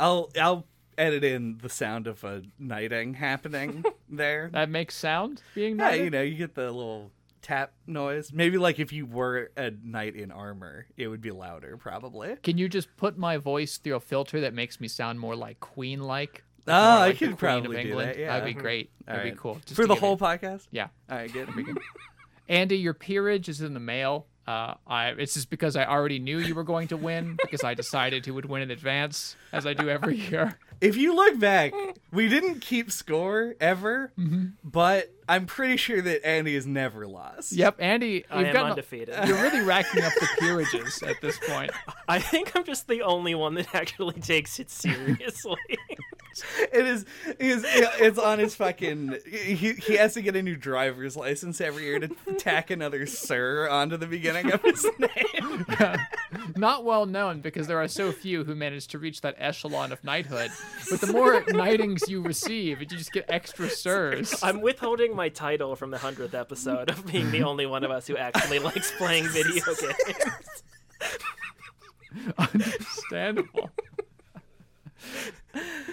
I'll I'll edit in the sound of a knighting happening there. That makes sound being yeah, you know, you get the little tap noise. Maybe like if you were a knight in armor, it would be louder, probably. Can you just put my voice through a filter that makes me sound more like Queen like? Oh, I like the could probably do that. Yeah, That'd be great. Mm-hmm. All That'd right. be cool. Just for the whole it- podcast. Yeah. All right, good. Andy, your peerage is in the mail. Uh, I, it's just because I already knew you were going to win because I decided who would win in advance, as I do every year. if you look back, we didn't keep score ever, Mm-hmm. but I'm pretty sure that Andy has never lost. Yep, Andy, I you've am gotten undefeated. you're really racking up the peerages at this point. I think I'm just the only one that actually takes it seriously. It is. It is it's on his fucking. He he has to get a new driver's license every year to tack another "sir" onto the beginning of his name. Not well known because there are so few who manage to reach that echelon of knighthood. But the more knightings you receive, you just get extra sirs. I'm withholding my title from the hundredth episode of being the only one of us who actually likes playing video games. Understandable.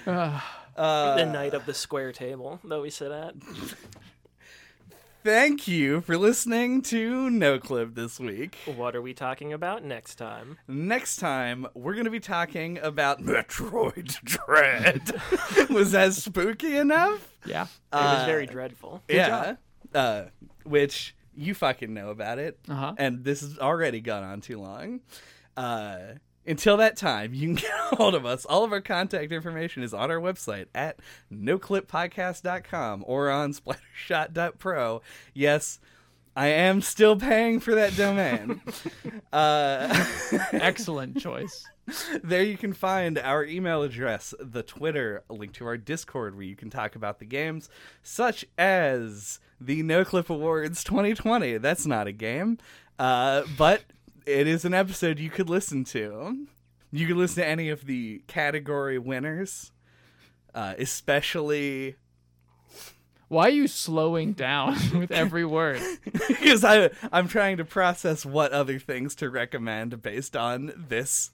The night of the square table that we sit at. Thank you for listening to No Clip this week. What are we talking about next time? Next time, we're going to be talking about Metroid Dread. Was that spooky enough? Yeah. It was Uh, very dreadful. yeah. Uh, which you fucking know about it. Uh-huh. And this has already gone on too long. Uh, until that time, you can get a hold of us. All of our contact information is on our website at noclippodcast.com or on splattershot.pro. Yes, I am still paying for that domain. uh, Excellent choice. there you can find our email address, the Twitter, a link to our Discord where you can talk about the games, such as the NoClip Awards 2020. That's not a game, uh, but it is an episode you could listen to. You could listen to any of the category winners, uh, especially Why are you slowing down with every word? because I I'm trying to process what other things to recommend based on this.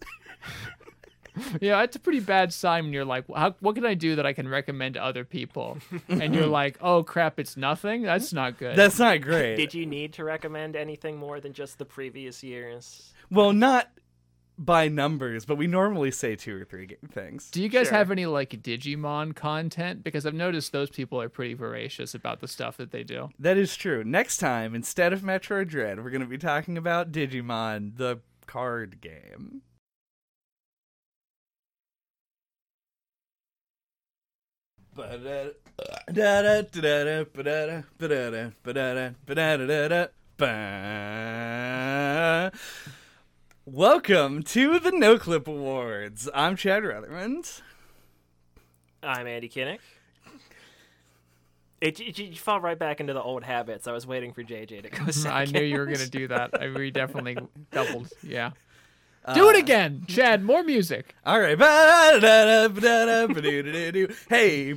Yeah, it's a pretty bad sign when you're like, How, "What can I do that I can recommend to other people?" And you're like, "Oh crap, it's nothing." That's not good. That's not great. Did you need to recommend anything more than just the previous years? well, not by numbers, but we normally say two or three things. do you guys Sure. have any like Digimon content? Because I've noticed those people are pretty voracious about the stuff that they do. That is true. Next time, instead of Metroid Dread, we're going to be talking about Digimon, the card game. Welcome to the No Clip Awards. I'm Chad Ruthermond. I'm Andy Kinnick. It, it, you fall right back into the old habits. I was waiting for JJ to go second. I knew you were gonna do that. I we definitely doubled. Yeah. Do it uh, again, Chad. More music. All right. Hey.